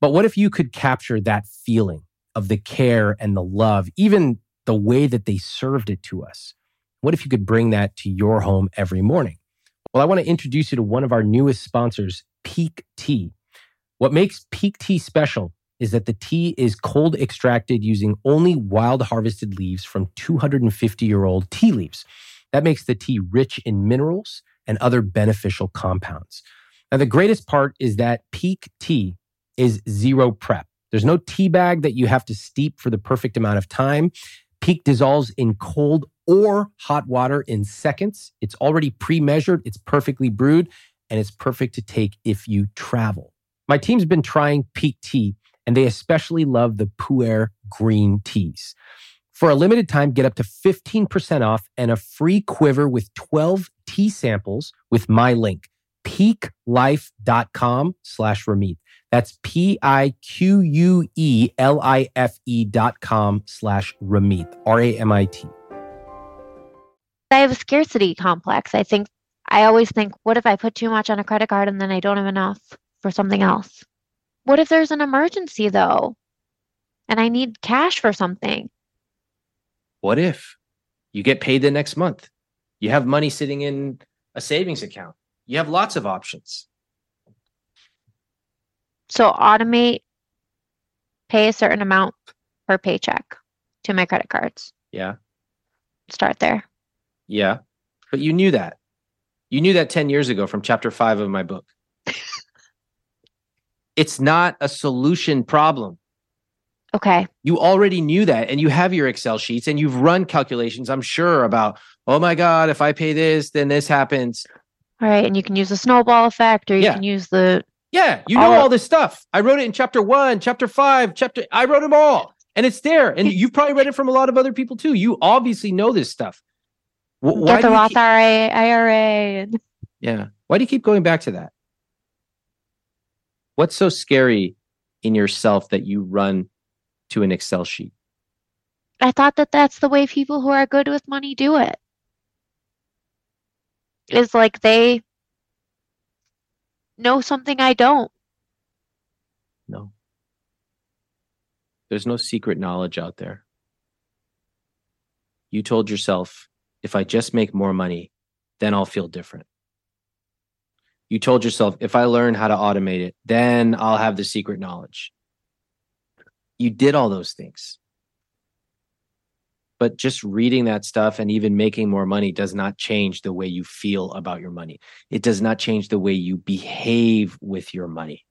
But what if you could capture that feeling of the care and the love, even the way that they served it to us? What if you could bring that to your home every morning? Well, I want to introduce you to one of our newest sponsors, Pique Tea. What makes Pique Tea special is that the tea is cold extracted using only wild harvested leaves from 250 year old tea leaves. That makes the tea rich in minerals and other beneficial compounds. Now, the greatest part is that Pique tea is zero prep. There's no tea bag that you have to steep for the perfect amount of time. Pique dissolves in cold or hot water in seconds. It's already pre measured, it's perfectly brewed, and it's perfect to take if you travel. My team's been trying Pique tea and they especially love the Pu'er green teas. For a limited time, get up to 15% off and a free quiver with 12 tea samples with my link, piquelife.com slash Ramit. That's P-I-Q-U-E-L-I-F-E dot com slash Ramit, R-A-M-I-T. I have a scarcity complex. I think I always think, what if I put too much on a credit card and then I don't have enough for something else? What if there's an emergency though? And I need cash for something. What if you get paid the next month? You have money sitting in a savings account. You have lots of options. So automate, pay a certain amount per paycheck to my credit cards. Yeah. Start there. Yeah. But you knew that. You knew that 10 years ago from chapter five of my book. It's not a solution problem. Okay. You already knew that and you have your Excel sheets and you've run calculations, I'm sure, about, oh my God, if I pay this, then this happens. All right. And you can use the snowball effect or you Yeah. can use the Yeah, you know All- all this stuff. I wrote it in chapter one, chapter five, chapter, I wrote them all. And it's there. And you've probably read it from a lot of other people too. You obviously know this stuff. Wh- Why get do the you Roth keep- IRA, IRA and yeah. Why do you keep going back to that? What's so scary in yourself that you run to an Excel sheet? I thought that that's the way people who are good with money do it. Is like they know something I don't. No. There's no secret knowledge out there. You told yourself, if I just make more money, then I'll feel different. You told yourself, if I learn how to automate it, then I'll have the secret knowledge. You did all those things. but just reading that stuff and even making more money does not change the way you feel about your money. It does not change the way you behave with your money.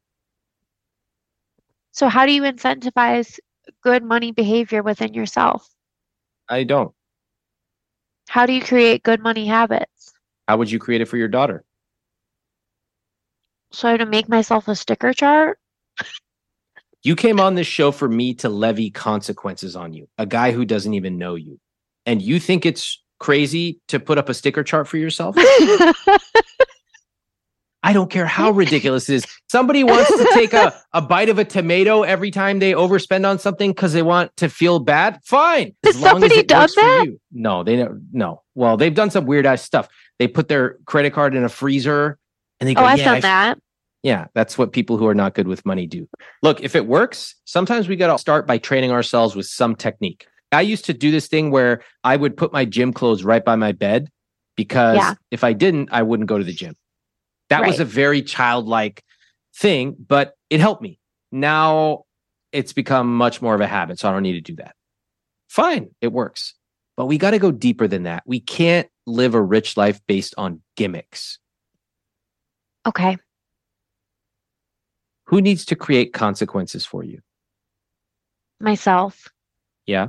So how do you incentivize good money behavior within yourself? I don't. How do you create good money habits? How would you create it for your daughter? So I have to make myself a sticker chart? You came on this show for me to levy consequences on you, a guy who doesn't even know you. And you think it's crazy to put up a sticker chart for yourself? I don't care how ridiculous it is. Somebody wants to take a, a bite of a tomato every time they overspend on something because they want to feel bad. Fine. Has somebody done that? No, they don't. No. Well, they've done some weird ass stuff. They put their credit card in a freezer and they oh, go, oh, I've yeah, done I that. yeah, that's what people who are not good with money do. Look, if it works, sometimes we got to start by training ourselves with some technique. I used to do this thing where I would put my gym clothes right by my bed because Yeah. if I didn't, I wouldn't go to the gym. That was a very childlike thing, but it helped me. Now it's become much more of a habit, so I don't need to do that. Fine, it works. But we got to go deeper than that. We can't live a rich life based on gimmicks. Okay. Who needs to create consequences for you? Myself. Yeah.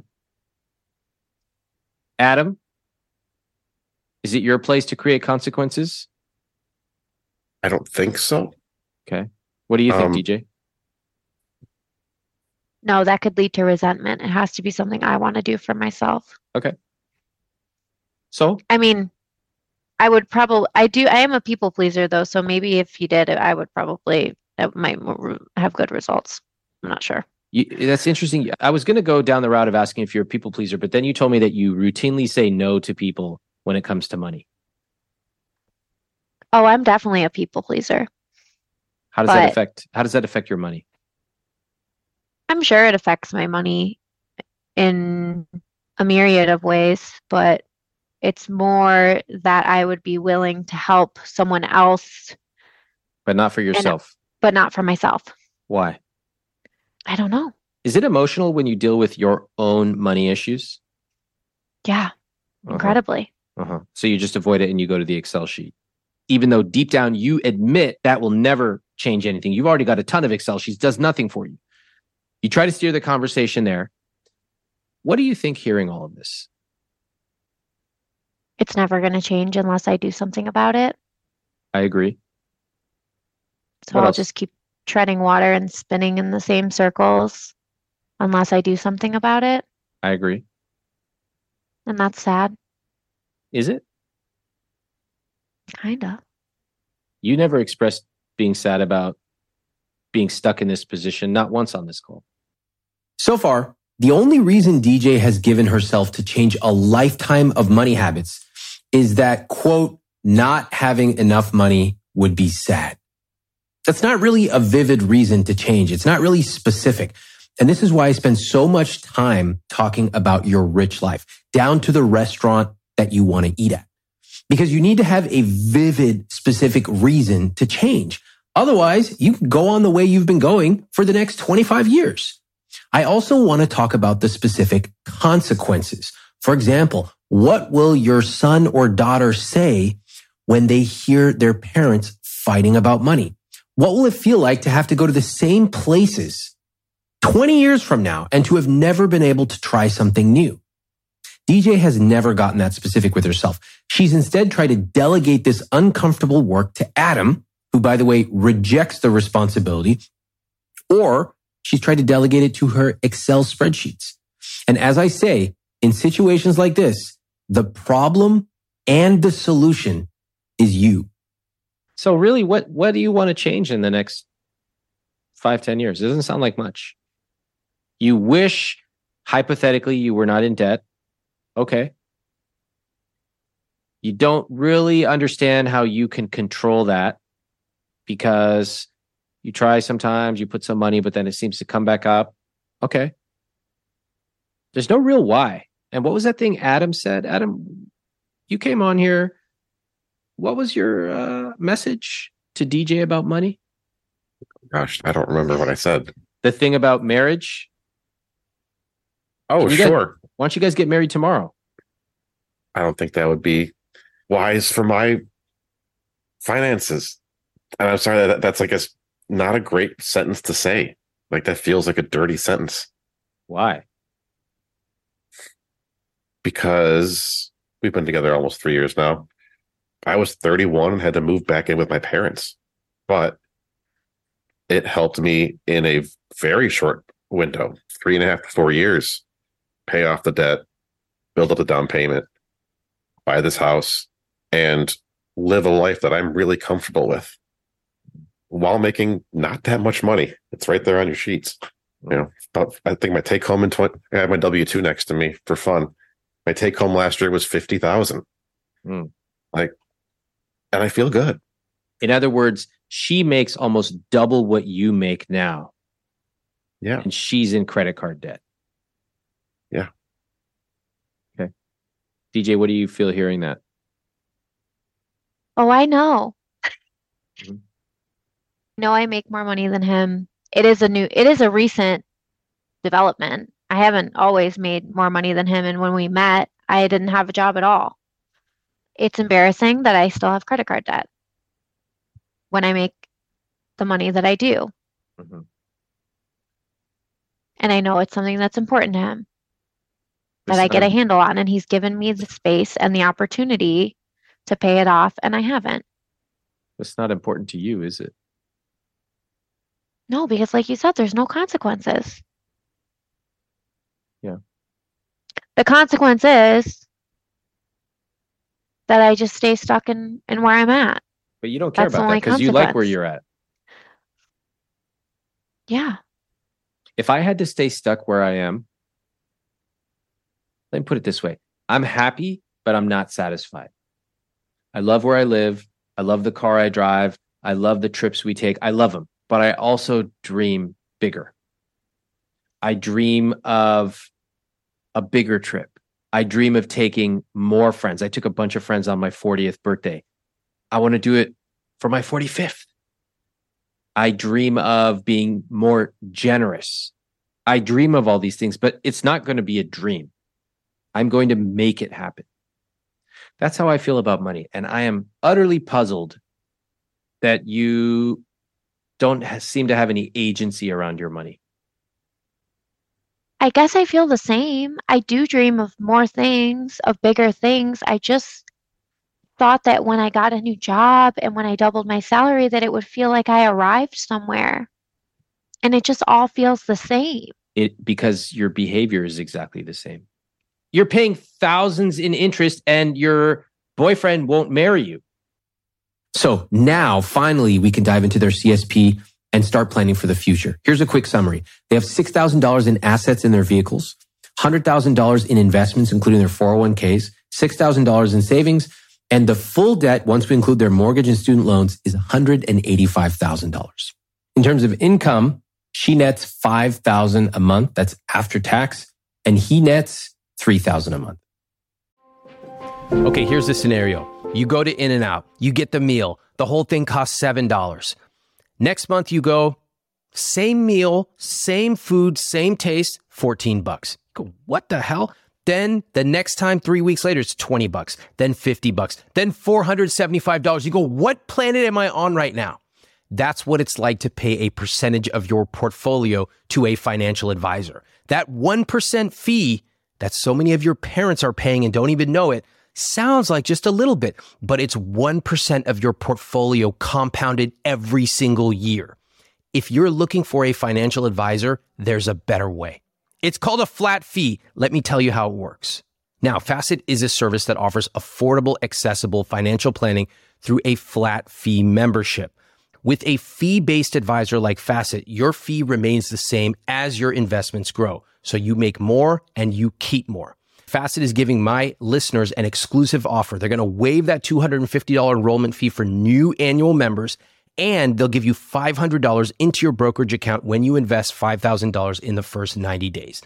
Adam, is it your place to create consequences? I don't think so. Okay. What do you think, Um, DJ? No, that could lead to resentment. It has to be something I want to do for myself. Okay. So, I mean, I would probably, I do, I am a people pleaser though. So maybe if you did I would probably, it might have good results. I'm not sure. you, that's interesting. I was going to go down the route of asking if you're a people pleaser, but then you told me that you routinely say no to people when it comes to money. Oh, I'm definitely a people pleaser. How does that affect? How does that affect your money? I'm sure it affects my money in a myriad of ways, but it's more that I would be willing to help someone else, But not for yourself. but not for myself. Why? I don't know. Is it emotional when you deal with your own money issues? Yeah, Uh-huh. incredibly. Uh-huh. So you just avoid it and you go to the Excel sheet. Even though deep down you admit that will never change anything. You've already got a ton of Excel sheets, does nothing for you. You try to steer the conversation there. What do you think hearing all of this? It's never going to change unless I do something about it. I agree. So What I'll else? just keep treading water and spinning in the same circles unless I do something about it. I agree. And that's sad. Is it? Kinda. You never expressed being sad about being stuck in this position, not once on this call. So far, the only reason DJ has given herself to change a lifetime of money habits is that, quote, not having enough money would be sad. That's not really a vivid reason to change. It's not really specific. And this is why I spend so much time talking about your rich life, down to the restaurant that you want to eat at. Because you need to have a vivid, specific reason to change. Otherwise, you can go on the way you've been going for the next 25 years. I also want to talk about the specific consequences. For example, what will your son or daughter say when they hear their parents fighting about money? What will it feel like to have to go to the same places 20 years from now and to have never been able to try something new? DJ has never gotten that specific with herself. She's instead tried to delegate this uncomfortable work to Adam, who, by the way, rejects the responsibility, or she's tried to delegate it to her Excel spreadsheets. And as I say, in situations like this, the problem and the solution is you. So really, what what do you want to change in the next five, ten years? It doesn't sound like much. You wish hypothetically you were not in debt. Okay. You don't really understand how you can control that because you try sometimes, you put some money, but then it seems to come back up. Okay. There's no real why. And what was that thing Adam said? Adam, you came on here. What was your uh, message to DJ about money? Gosh, I don't remember what I said. The thing about marriage? Oh, sure. Why Why don't you guys get married tomorrow? I don't think that would be wise for my finances. And I'm sorry that that's like a not a great sentence to say. Like that feels like a dirty sentence Why? because we've been together almost three years now. I was 31 and had to move back in with my parents, but it helped me in a very short window, three and a half to four years, pay off the debt, build up the down payment, buy this house, and live a life that I'm really comfortable with while making not that much money. It's right there on your sheets. You know, about, I think my take home in 20, I have my W 2 next to me for fun. My take home last year was 50,000. Hmm. Like, and I feel good. In other words, she makes almost double what you make now, Yeah. and she's in credit card debt. Yeah. Okay. DJ, what do you feel hearing that? Oh, I know. Mhm. Know I make more money than him. It is a new, it is a recent development. I haven't always made more money than him. And when we met, I didn't have a job at all. It's embarrassing that I still have credit card debt when I make the money that I do. Mhm. And I know it's something that's important to him that I get a handle on. And he's given me the space and the opportunity to pay it off, and I haven't. It's not important to you, is it? No, because like you said, there's no consequences. Yeah. The consequence is that I just stay stuck in, in where I'm at. But you don't care That's about that because you like where you're at. Yeah. If I had to stay stuck where I am, let me put it this way I'm happy, but I'm not satisfied. I love where I live. I love the car I drive. I love the trips we take. I love them, but I also dream bigger. I dream of a bigger trip. I dream of taking more friends. I took a bunch of friends on my 40th birthday. I want to do it for my 45th. I dream of being more generous. I dream of all these things, but it's not going to be a dream. I'm going to make it happen. That's how I feel about money. And I am utterly puzzled that you don't seem to have any agency around your money. I guess I feel the same. I do dream of more things, of bigger things. I just thought that when I got a new job and when I doubled my salary, that it would feel like I arrived somewhere. And it just all feels the same. It because your behavior is exactly the same. You're paying thousands in interest and your boyfriend won't marry you. So now finally we can dive into their CSP and start planning for the future. Here's a quick summary. They have $6,000 in assets in their vehicles, $100,000 in investments, including their 401ks, $6,000 in savings, and the full debt, once we include their mortgage and student loans, is $185,000. In terms of income, she nets 5,000 a month. That's after tax. And he nets 3,000 a month. Okay, here's the scenario. You go to In N Out, you get the meal. The whole thing costs $7. Next month you go, same meal, same food, same taste, 14 bucks. Go, what the hell? Then the next time 3 weeks later it's 20 bucks, then 50 bucks, then $475. You go, what planet am I on right now? That's what it's like to pay a percentage of your portfolio to a financial advisor. That 1% fee that so many of your parents are paying and don't even know it sounds like just a little bit, but it's 1% of your portfolio compounded every single year. If you're looking for a financial advisor, there's a better way. It's called a flat fee. Let me tell you how it works. Now, Facet is a service that offers affordable, accessible financial planning through a flat fee membership. With a fee based advisor like Facet, your fee remains the same as your investments grow. So you make more and you keep more. Facet is giving my listeners an exclusive offer. They're going to waive that $250 enrollment fee for new annual members, and they'll give you $500 into your brokerage account when you invest $5,000 in the first 90 days.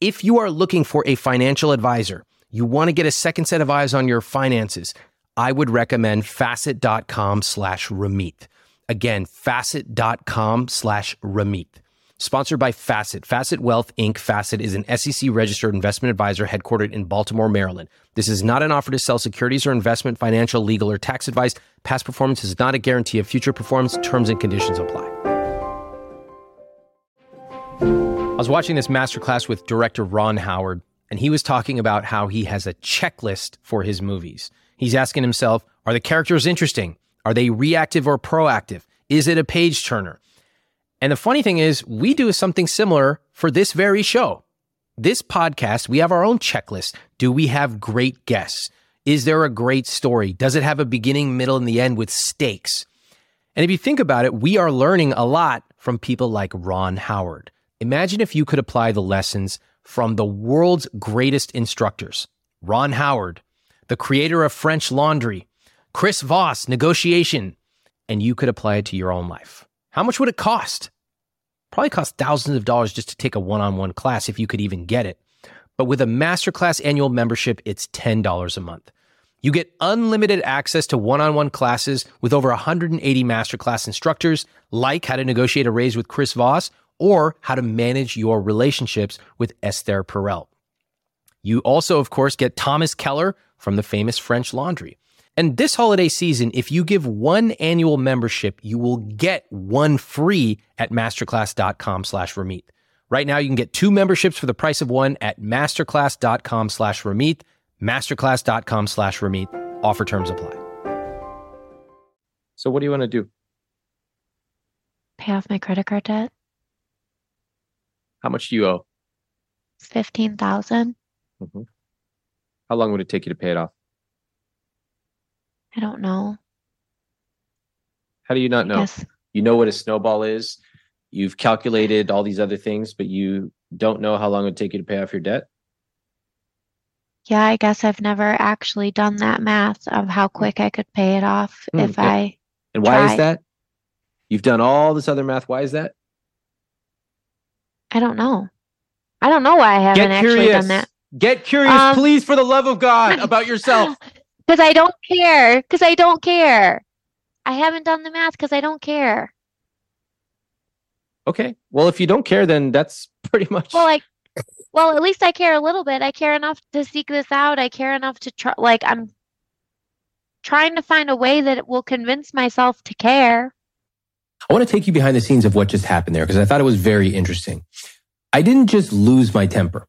If you are looking for a financial advisor, you want to get a second set of eyes on your finances, I would recommend facet.com slash Ramit. Again, facet.com slash Ramit. Sponsored by Facet. Facet Wealth Inc. Facet is an SEC registered investment advisor headquartered in Baltimore, Maryland. This is not an offer to sell securities or investment, financial, legal, or tax advice. Past performance is not a guarantee of future performance. Terms and conditions apply. I was watching this masterclass with director Ron Howard, and he was talking about how he has a checklist for his movies. He's asking himself, are the characters interesting? Are they reactive or proactive? Is it a page turner? And the funny thing is, we do something similar for this very show. This podcast, we have our own checklist. Do we have great guests? Is there a great story? Does it have a beginning, middle, and the end with stakes? And if you think about it, we are learning a lot from people like Ron Howard. Imagine if you could apply the lessons from the world's greatest instructors Ron Howard, the creator of French Laundry, Chris Voss, Negotiation, and you could apply it to your own life. How much would it cost? Probably cost thousands of dollars just to take a one on one class if you could even get it. But with a masterclass annual membership, it's $10 a month. You get unlimited access to one on one classes with over 180 masterclass instructors, like how to negotiate a raise with Chris Voss or how to manage your relationships with Esther Perel. You also, of course, get Thomas Keller from the famous French Laundry. And this holiday season, if you give one annual membership, you will get one free at masterclass.com slash Ramit. Right now, you can get two memberships for the price of one at masterclass.com slash Ramit, masterclass.com slash Ramit. Offer terms apply. So what do you want to do? Pay off my credit card debt. How much do you owe? Fifteen thousand. Mm-hmm. How long would it take you to pay it off? I don't know. How do you not I know? guess You know what a snowball is. You've calculated all these other things, but you don't know how long it would take you to pay off your debt. yeah, I guess I've never actually done that math of how quick I could pay it off Hmm, if yeah. I And why is that? You've done all this other math. Why is that? I don't know. I don't know why I haven't actually done that. Get curious, Um, please, for the love of God, about yourself. Because I don't care. Because I don't care. I haven't done the math because I don't care. Okay. Well, if you don't care, then that's pretty much. Well, like, well, at least I care a little bit. I care enough to seek this out. I care enough to try. Like, I'm trying to find a way that it will convince myself to care. I want to take you behind the scenes of what just happened there because I thought it was very interesting. I didn't just lose my temper.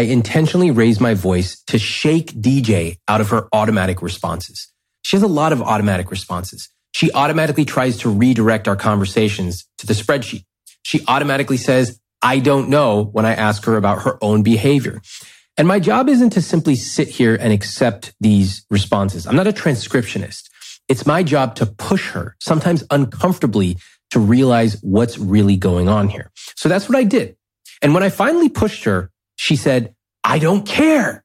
I intentionally raised my voice to shake DJ out of her automatic responses. She has a lot of automatic responses. She automatically tries to redirect our conversations to the spreadsheet. She automatically says, I don't know when I ask her about her own behavior. And my job isn't to simply sit here and accept these responses. I'm not a transcriptionist. It's my job to push her, sometimes uncomfortably, to realize what's really going on here. So that's what I did. And when I finally pushed her, she said, I don't care.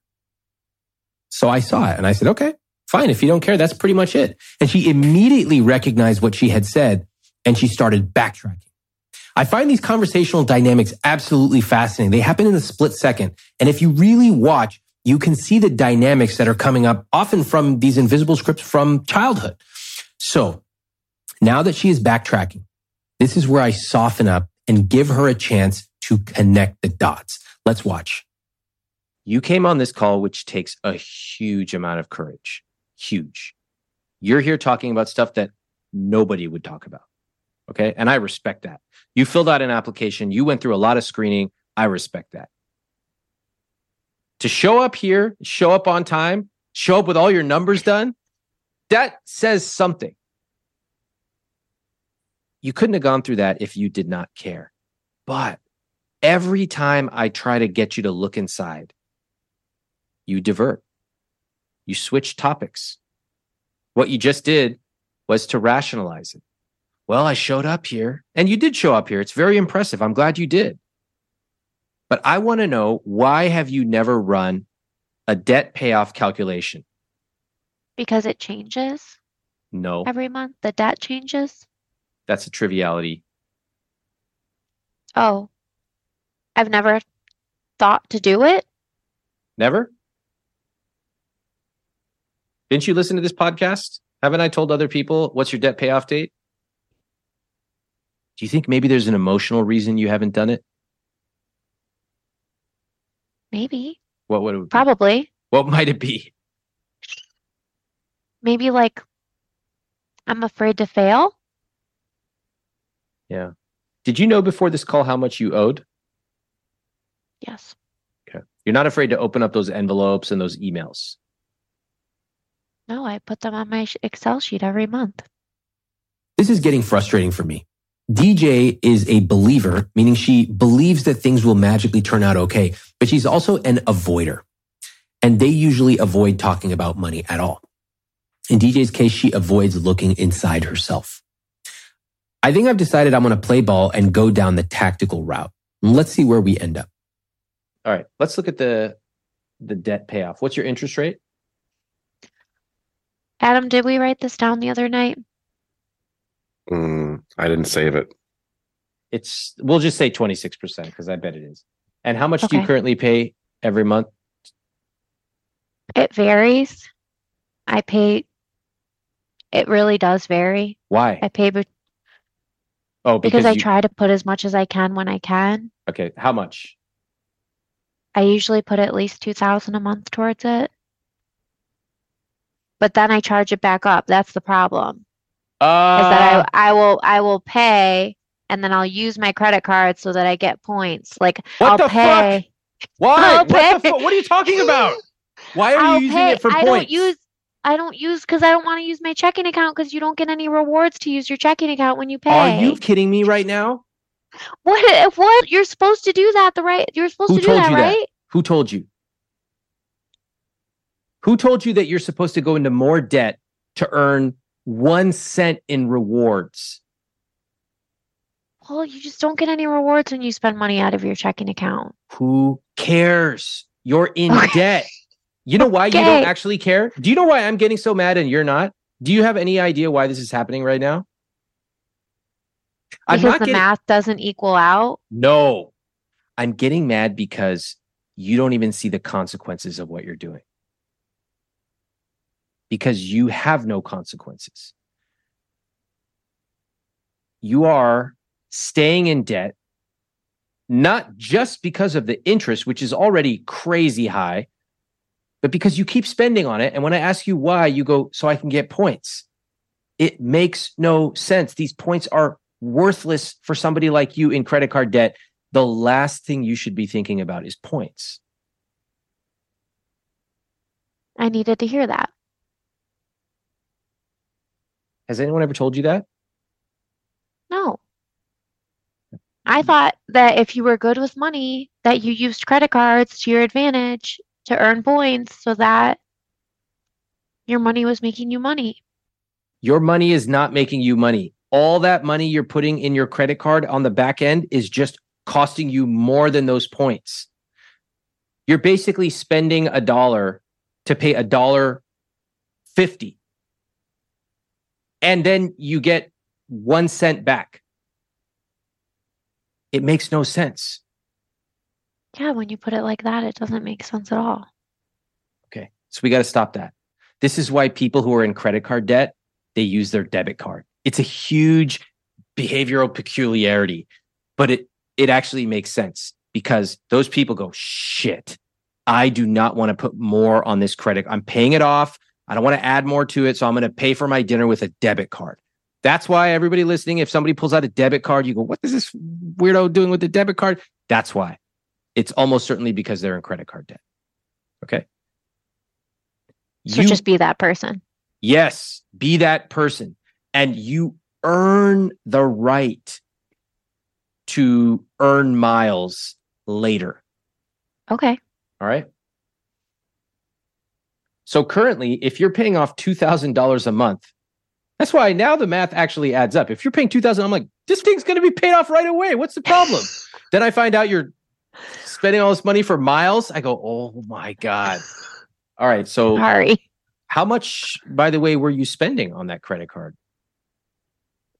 So I saw it and I said, okay, fine. If you don't care, that's pretty much it. And she immediately recognized what she had said and she started backtracking. I find these conversational dynamics absolutely fascinating. They happen in a split second. And if you really watch, you can see the dynamics that are coming up often from these invisible scripts from childhood. So now that she is backtracking, this is where I soften up and give her a chance to connect the dots. Let's watch. you came on this call, which takes a huge amount of courage. Huge. You're here talking about stuff that nobody would talk about. Okay. And I respect that. You filled out an application. You went through a lot of screening. I respect that. To show up here, show up on time, show up with all your numbers done, that says something. You couldn't have gone through that if you did not care. But every time I try to get you to look inside, you divert. You switch topics. What you just did was to rationalize it. Well, I showed up here and you did show up here. It's very impressive. I'm glad you did. But I want to know why have you never run a debt payoff calculation? Because it changes No, every month. The debt changes. that's a triviality. Oh, I've never thought to do it. Never? Didn't you listen to this podcast? Haven't I told other people what's your debt payoff date? Do you think maybe there's an emotional reason you haven't done it? Maybe. What would it be? Probably. What might it be? Maybe like I'm afraid to fail. Yeah. Did you know before this call how much you owed? Yes. Okay. You're not afraid to open up those envelopes and those emails. No, I put them on my Excel sheet every month. This is getting frustrating for me. DJ is a believer, meaning she believes that things will magically turn out okay, but she's also an avoider. And they usually avoid talking about money at all. In DJ's case, she avoids looking inside herself. I think I've decided I'm going to play ball and go down the tactical route. Let's see where we end up. All right. Let's look at the the debt payoff. What's your interest rate? Adam, did we write this down the other night? Mm, I didn't save it. It's we'll just say 26% because I bet it is. And how much do you currently pay every month? It varies. I pay, it really does vary. Why? I pay be- Oh, because, because, I try to put as much as I can when I can. Okay, how much? I usually put at least 2000 a month towards it. But then I charge it back up. That's the problem. Is Uh, that I I will I will pay and then I'll use my credit card so that I get points. Like What I'll the fuck? why? I'll What the pay. fu- What are you talking about? Why are I'll you using pay. it for points? I points? don't use I don't use because I don't want to use my checking account because you don't get any rewards to use your checking account when you pay. Are you kidding me right now? What what you're supposed to do that the right you're supposed Who to do told that, you that? right? Who told you? Who told you that you're supposed to go into more debt to earn one cent in rewards? Well, you just don't get any rewards when you spend money out of your checking account. Who cares? You're in Okay. debt. You know why you don't actually care? Do you know why I'm getting so mad and you're not? Do you have any idea why this is happening right now? Because the getting math doesn't equal out. no. I'm getting mad because you don't even see the consequences of what you're doing. Because you have no consequences. You are staying in debt, not just because of the interest, which is already crazy high, but because you keep spending on it. And when I ask you why, you go, so I can get points. It makes no sense. These points are worthless for somebody like you in credit card debt. The last thing you should be thinking about is points. I needed to hear that. Has anyone ever told you that? No. I thought that if you were good with money, that you used credit cards to your advantage to earn points so that your money was making you money. Your money is not making you money. All that money you're putting in your credit card on the back end is just costing you more than those points. You're basically spending a dollar to pay a dollar 50. And then you get 1 cent back. It makes no sense. Yeah, when you put it like that, it doesn't make sense at all. Okay. So we got to stop that. This is why people who are in credit card debt, they use their debit card. It's a huge behavioral peculiarity, but it it actually makes sense because those people go, "Shit. I do not want to put more on this credit. I'm paying it off. I don't want to add more to it, so I'm going to pay for my dinner with a debit card." That's why everybody listening, if somebody pulls out a debit card, you go, "What is this weirdo doing with the debit card?" That's why. It's almost certainly because they're in credit card debt. Okay. So You- just be that person. Yes, be that person. And you earn the right to earn miles later. Okay. All right. So currently, if you're paying off $2,000 a month, that's why now the math actually adds up. If you're paying 2000 I'm like, this thing's going to be paid off right away. What's the problem? then I find out you're spending all this money for miles. I go, oh my God. All right. So Sorry. how much, by the way, were you spending on that credit card?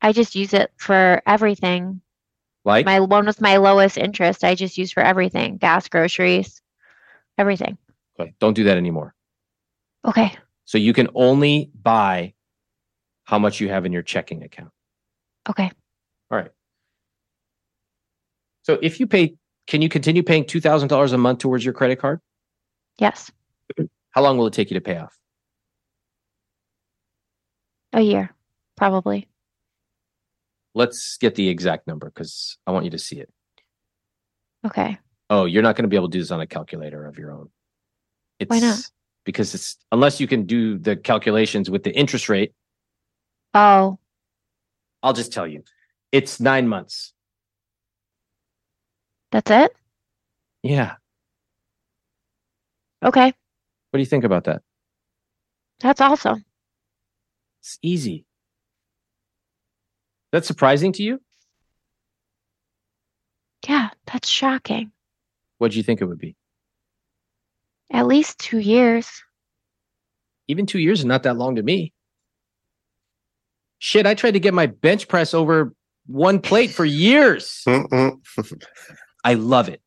I just use it for everything. Like, My one with my lowest interest, I just use for everything. Gas, groceries, everything. okay, don't do that anymore. Okay. So you can only buy how much you have in your checking account. Okay. All right. So if you pay, can you continue paying $2,000 a month towards your credit card? Yes. How long will it take you to pay off? A year, probably. Let's get the exact number because I want you to see it. Okay. Oh, you're not going to be able to do this on a calculator of your own. It's Why not? Because it's unless you can do the calculations with the interest rate. Oh, I'll just tell you, it's nine months. that's it? Yeah. Okay. What do you think about that? That's awesome. It's easy. That's surprising to you? Yeah, that's shocking. What do you think it would be? At least two years. Even two years is not that long to me. Shit, I tried to get my bench press over one plate for years. I love it.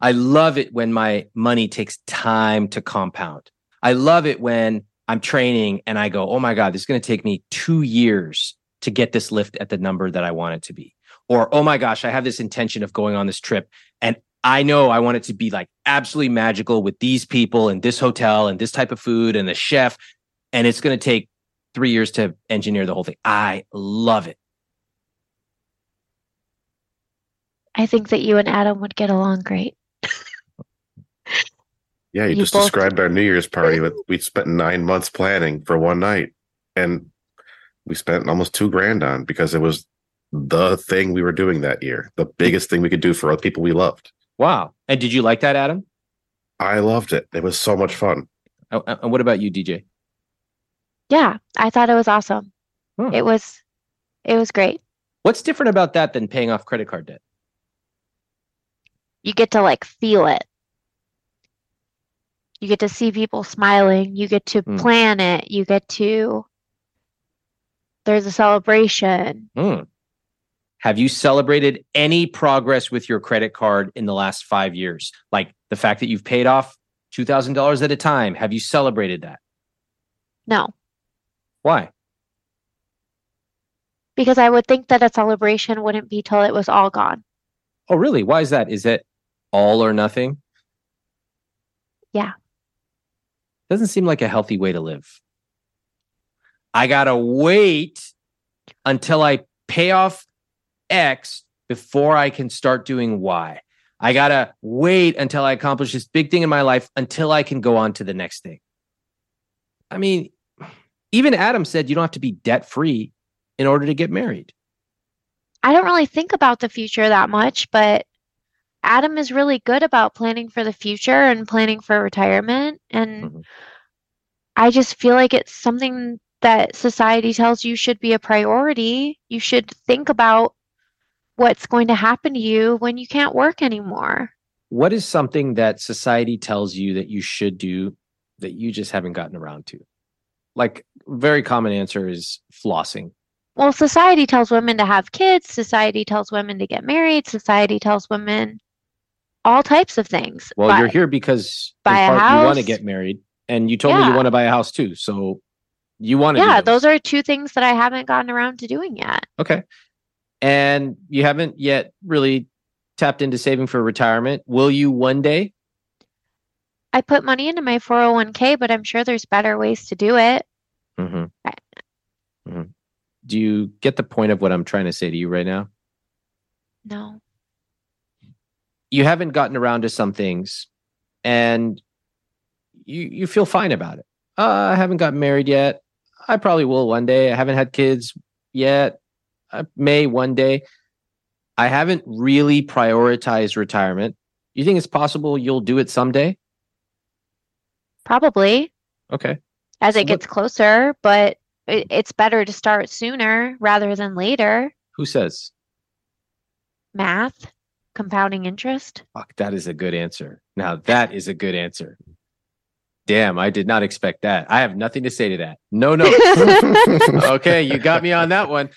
I love it when my money takes time to compound. I love it when I'm training and I go, oh my God, this is going to take me two years to get this lift at the number that I want it to be. Or, oh my gosh, I have this intention of going on this trip and I know I want it to be like absolutely magical with these people and this hotel and this type of food and the chef. And it's going to take three years to engineer the whole thing. I love it. I think that you and Adam would get along great. Yeah, you, You just both- described our New Year's party. With we spent nine months planning for one night, and we spent almost two grand on because it was the thing we were doing that year, the biggest thing we could do for other people we loved. Wow. And did you like that, Adam? I loved it. It was so much fun. Uh, uh, And what about you, DJ? Yeah, I thought it was awesome. Huh. It was it was great. What's different about that than paying off credit card debt? You get to like feel it. You get to see people smiling. You get to Hmm. plan it. You get to there's a celebration. Hmm. Have you celebrated any progress with your credit card in the last five years? Like the fact that you've paid off $2,000 at a time. Have you celebrated that? No, Why? because I would think that a celebration wouldn't be till it was all gone. Oh, really? Why is that? Is it all or nothing? Yeah. Doesn't seem like a healthy way to live. I got to wait until I pay off X before I can start doing Y. I got to wait until I accomplish this big thing in my life until I can go on to the next thing. I mean, even Adam said you don't have to be debt free in order to get married. I don't really think about the future that much, but Adam is really good about planning for the future and planning for retirement. And Mhm. I just feel like it's something that society tells you should be a priority. You should think about what's going to happen to you when you can't work anymore. What is something that society tells you that you should do that you just haven't gotten around to? Like, very common answer is flossing. Well, society tells women to have kids, society tells women to get married, society tells women all types of things. Well, But- you're here because buy part you want to get married, and you told me you want to buy a house too. So you want to. yeah, those are two things that I haven't gotten around to doing yet. okay. And you haven't yet really tapped into saving for retirement. Will you one day? I put money into my 401k, but I'm sure there's better ways to do it. Mm-hmm. I- Mhm. Do you get the point of what I'm trying to say to you right now? No. you haven't gotten around to some things and you you feel fine about it. Uh, I haven't gotten married yet. I probably will one day. I haven't had kids yet. I may one day. I haven't really prioritized retirement. You think it's possible you'll do it someday? Probably Okay. as it gets closer, but it, it's better to start sooner rather than later. Who says? Math, compounding interest. Fuck, that is a good answer. Now that is a good answer. Damn, I did not expect that. I have nothing to say to that. No, no. okay, you got me on that one.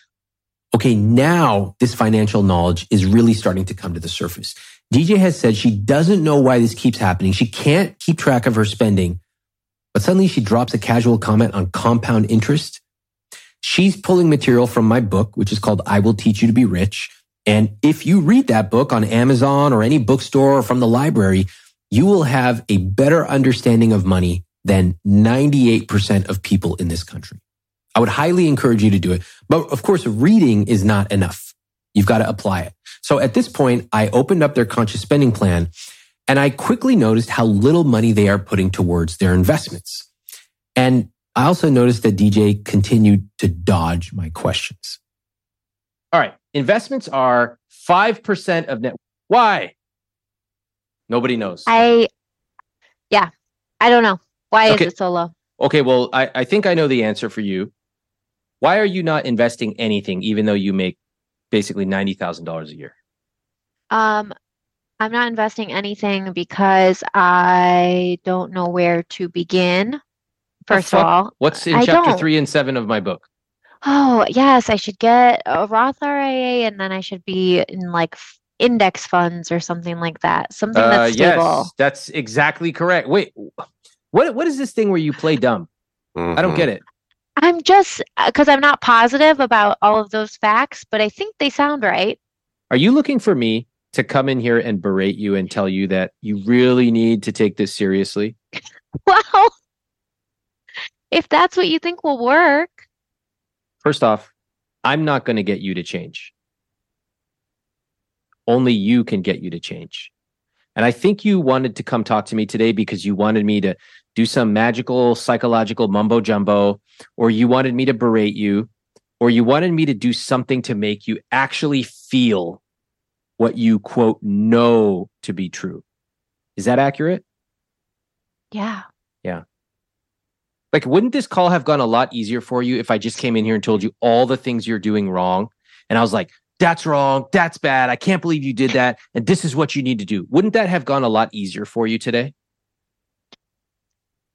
Okay, now this financial knowledge is really starting to come to the surface. DJ has said she doesn't know why this keeps happening. She can't keep track of her spending, but suddenly she drops a casual comment on compound interest. She's pulling material from my book, which is called I Will Teach You to Be Rich. And if you read that book on Amazon or any bookstore or from the library, you will have a better understanding of money than 98% of people in this country. I would highly encourage you to do it. But of course, reading is not enough. You've got to apply it. So at this point, I opened up their conscious spending plan and I quickly noticed how little money they are putting towards their investments. And I also noticed that DJ continued to dodge my questions. All right. Investments are 5% of net. Why? Nobody knows. I, yeah, I don't know. Why Okay. is it so low? Okay, well, I, I think I know the answer for you. Why are you not investing anything, even though you make basically ninety thousand dollars a year? Um, I'm not investing anything because I don't know where to begin. First of all, What's in I chapter don't. three and seven of my book? oh yes, I should get a Roth IRA and then I should be in like index funds or something like that. Something Uh, that's stable. yes, that's exactly correct. Wait, what what is this thing where you play dumb? I don't get it. I'm just because I'm not positive about all of those facts, but I think they sound right. Are you looking for me to come in here and berate you and tell you that you really need to take this seriously? Well, if that's what you think will work, First off, I'm not going to get you to change. Only you can get you to change. And I think you wanted to come talk to me today because you wanted me to do some magical psychological mumbo jumbo, or you wanted me to berate you, or you wanted me to do something to make you actually feel what you quote know to be true. Is that accurate? yeah. Yeah. Like, wouldn't this call have gone a lot easier for you if I just came in here and told you all the things you're doing wrong? And I was like, that's wrong. That's bad. I can't believe you did that. And this is what you need to do. Wouldn't that have gone a lot easier for you today?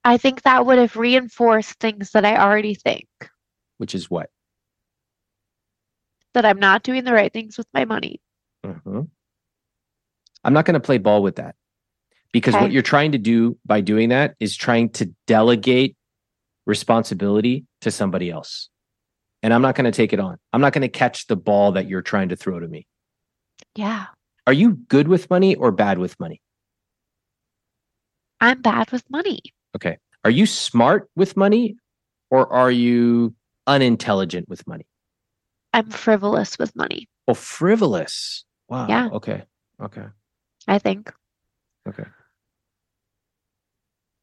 I think that would have reinforced things that I already think Which is what? that I'm not doing the right things with my money. Mhm. I'm not going to play ball with that because what you're trying to do by doing that is trying to delegate responsibility to somebody else. And I'm not going to take it on. I'm not going to catch the ball that you're trying to throw to me. Yeah. Are you good with money or bad with money? I'm bad with money. Okay. Are you smart with money or are you unintelligent with money? I'm frivolous with money, Oh, frivolous. Wow. Yeah. Okay. Okay. I think. Okay.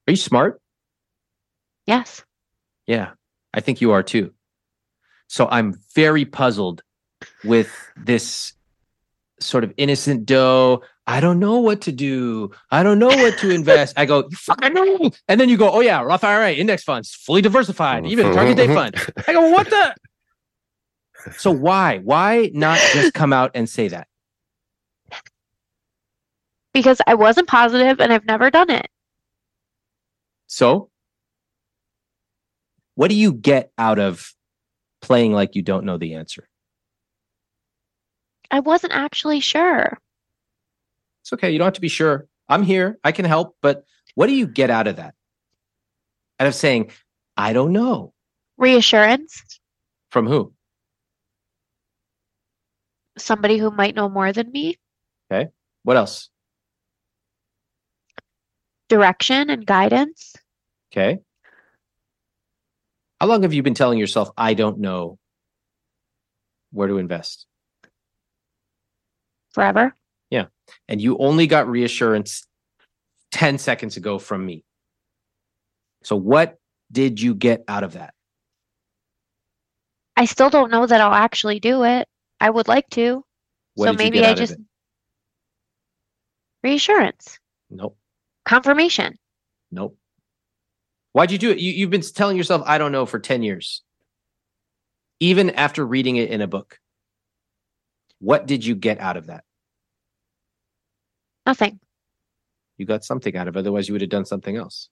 Are you smart? Yes. Yeah, I think you are too. So I'm very puzzled with this sort of innocent dough. I don't know what to do. I don't know what to invest. I go, you fucking know. And then you go, oh yeah, Roth IRA, index funds, fully diversified, even mm-hmm. target date fund. I go, what the? So why? Why not just come out and say that? Because I wasn't positive and I've never done it. So what do you get out of playing like you don't know the answer? I wasn't actually sure. It's okay. You don't have to be sure. I'm here. I can help. But what do you get out of that? Out of saying, I don't know. Reassurance. From who? Somebody who might know more than me. Okay. What else? Direction and guidance. Okay. How long have you been telling yourself, I don't know where to invest? Forever. Yeah. And you only got reassurance 10 seconds ago from me. So, what did you get out of that? I still don't know that I'll actually do it. I would like to. What so maybe I just reassurance, Nope. confirmation. Nope. Why'd you do it? You, you've been telling yourself, I don't know, for 10 years, even after reading it in a book. What did you get out of that? Nothing. You got something out of it. Otherwise, you would have done something else.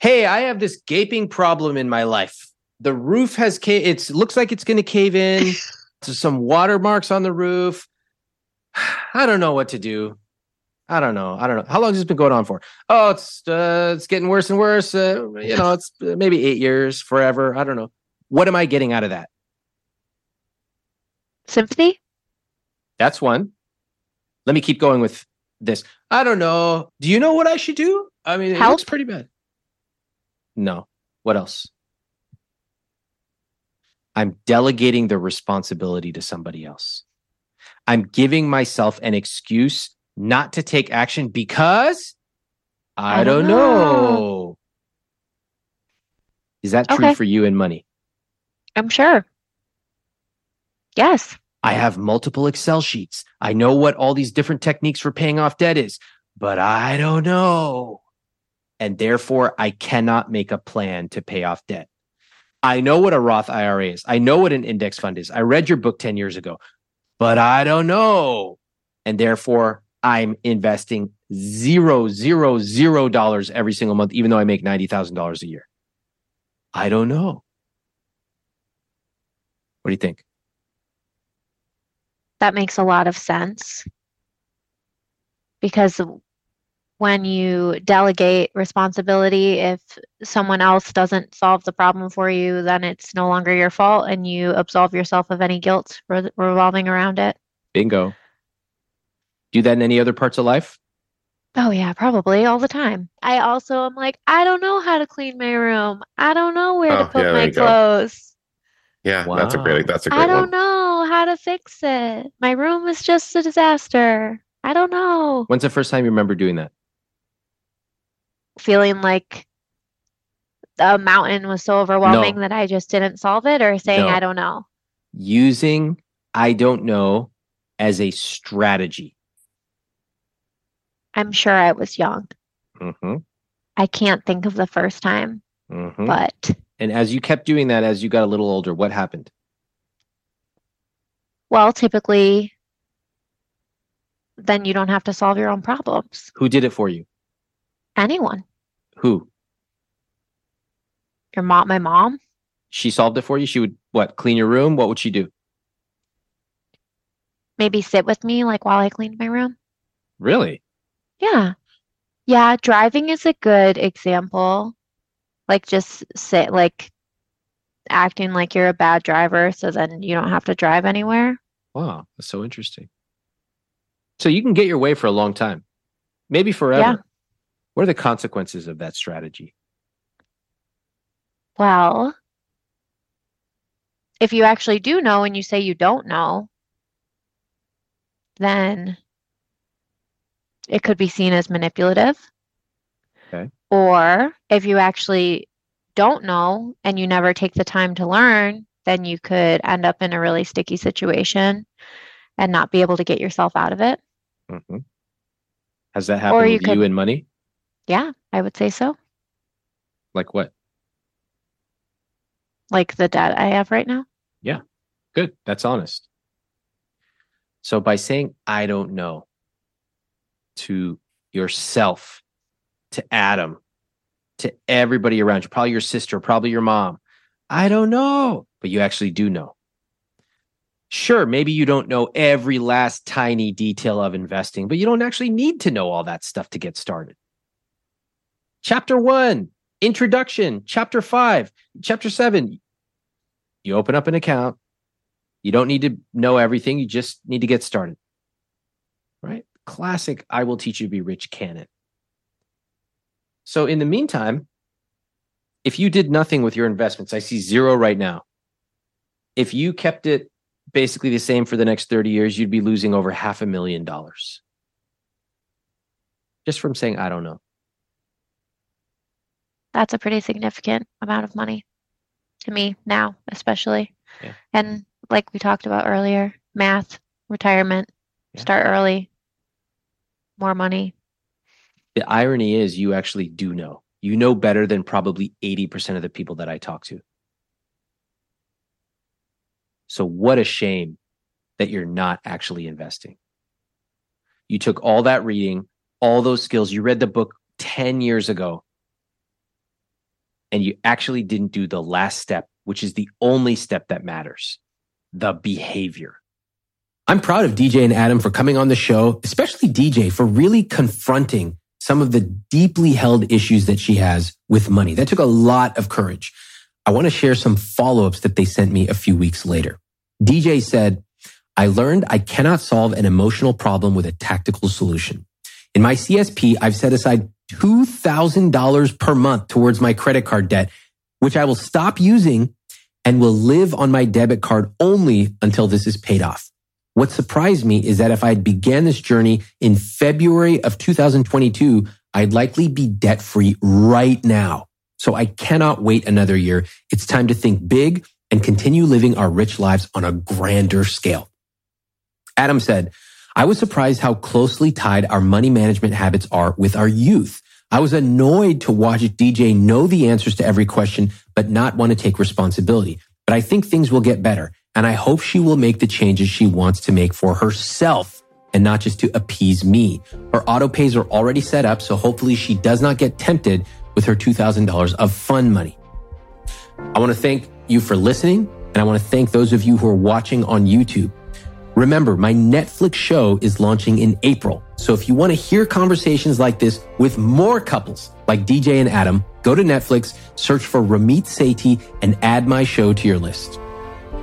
Hey, I have this gaping problem in my life. The roof has ca- it looks like it's going to cave in. There's some watermarks on the roof. I don't know what to do. I don't know. I don't know. How long has this been going on for? Oh, it's uh, it's getting worse and worse. Uh, you know, it's maybe eight years, forever. I don't know. What am I getting out of that? Sympathy? That's one. Let me keep going with this. I don't know. Do you know what I should do? I mean, it looks pretty bad. No. What else? I'm delegating the responsibility to somebody else. I'm giving myself an excuse not to take action because I, I don't know. know. Is that true Okay. for you and money? I'm sure. Yes. I have multiple Excel sheets. I know what all these different techniques for paying off debt is, but I don't know. And therefore, I cannot make a plan to pay off debt. I know what a Roth IRA is. I know what an index fund is. I read your book 10 years ago, but I don't know. And therefore, I'm investing zero, zero, zero dollars every single month, even though I make $90,000 a year. I don't know. What do you think? That makes a lot of sense. Because when you delegate responsibility, if someone else doesn't solve the problem for you, then it's no longer your fault and you absolve yourself of any guilt re- revolving around it. Bingo. Do that in any other parts of life? Oh, yeah, probably all the time. I also am like, I don't know how to clean my room. I don't know where Oh, to put yeah, my you go. clothes. Yeah, that's a great. That's a great I don't one. know how to fix it. My room is just a disaster. I don't know. When's the first time you remember doing that? Feeling like the mountain was so overwhelming that I just didn't solve it, or saying, No. I don't know. Using I don't know as a strategy. I'm sure I was young. Mm-hmm. I can't think of the first time, Mm-hmm. but and as you kept doing that, as you got a little older, what happened? well, typically, then you don't have to solve your own problems. Who did it for you? Anyone. Who? Your mom, my mom, She solved it for you? She would what? Clean your room? What would she do? maybe sit with me like while I cleaned my room. Really? Yeah. Yeah, driving is a good example. Like just sit like acting like you're a bad driver so then you don't have to drive anywhere. Wow, that's so interesting. So you can get your way for a long time, maybe forever. Yeah. What are the consequences of that strategy? Well, if you actually do know and you say you don't know, then it could be seen as manipulative. Okay. Or if you actually don't know and you never take the time to learn, then you could end up in a really sticky situation and not be able to get yourself out of it. Mhm. Has that happened you with could- you and money? Yeah, I would say so. Like what? Like the debt I have right now. Yeah, good. That's honest. So by saying I don't know to yourself, to Adam, to everybody around you, probably your sister, probably your mom, I don't know, but you actually do know. Sure, maybe you don't know every last tiny detail of investing, but you don't actually need to know all that stuff to get started. Chapter one, introduction. Chapter five, chapter seven, you open up an account. You don't need to know everything. You just need to get started. Right? Classic I will teach you to be rich canon. So, in the meantime, if you did nothing with your investments, I see zero right now. If you kept it basically the same for the next 30 years, you'd be losing over half a million dollars just from saying, I don't know. That's a pretty significant amount of money to me now, especially. Yeah. And like we talked about earlier, math, retirement, Yeah. start early, more money. The irony is, you actually do know. You know better than probably 80% of the people that I talk to. So, what a shame that you're not actually investing. You took all that reading, all those skills, you read the book 10 years ago, and you actually didn't do the last step, which is the only step that matters the behavior. I'm proud of DJ and Adam for coming on the show, especially DJ for really confronting some of the deeply held issues that she has with money. That took a lot of courage. I want to share some follow ups that they sent me a few weeks later. DJ said, I learned I cannot solve an emotional problem with a tactical solution. In my CSP, I've set aside $2,000 per month towards my credit card debt, which I will stop using and will live on my debit card only until this is paid off. What surprised me is that if I had began this journey in February of 2022, I'd likely be debt free right now. So I cannot wait another year. It's time to think big and continue living our rich lives on a grander scale. Adam said, I was surprised how closely tied our money management habits are with our youth. I was annoyed to watch DJ know the answers to every question, but not want to take responsibility. But I think things will get better. And I hope she will make the changes she wants to make for herself and not just to appease me. Her auto pays are already set up. So hopefully she does not get tempted with her $2,000 of fun money. I want to thank you for listening. And I want to thank those of you who are watching on YouTube. Remember, my Netflix show is launching in April. So if you want to hear conversations like this with more couples like DJ and Adam, go to Netflix, search for Ramit Sethi, and add my show to your list.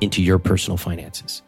into your personal finances.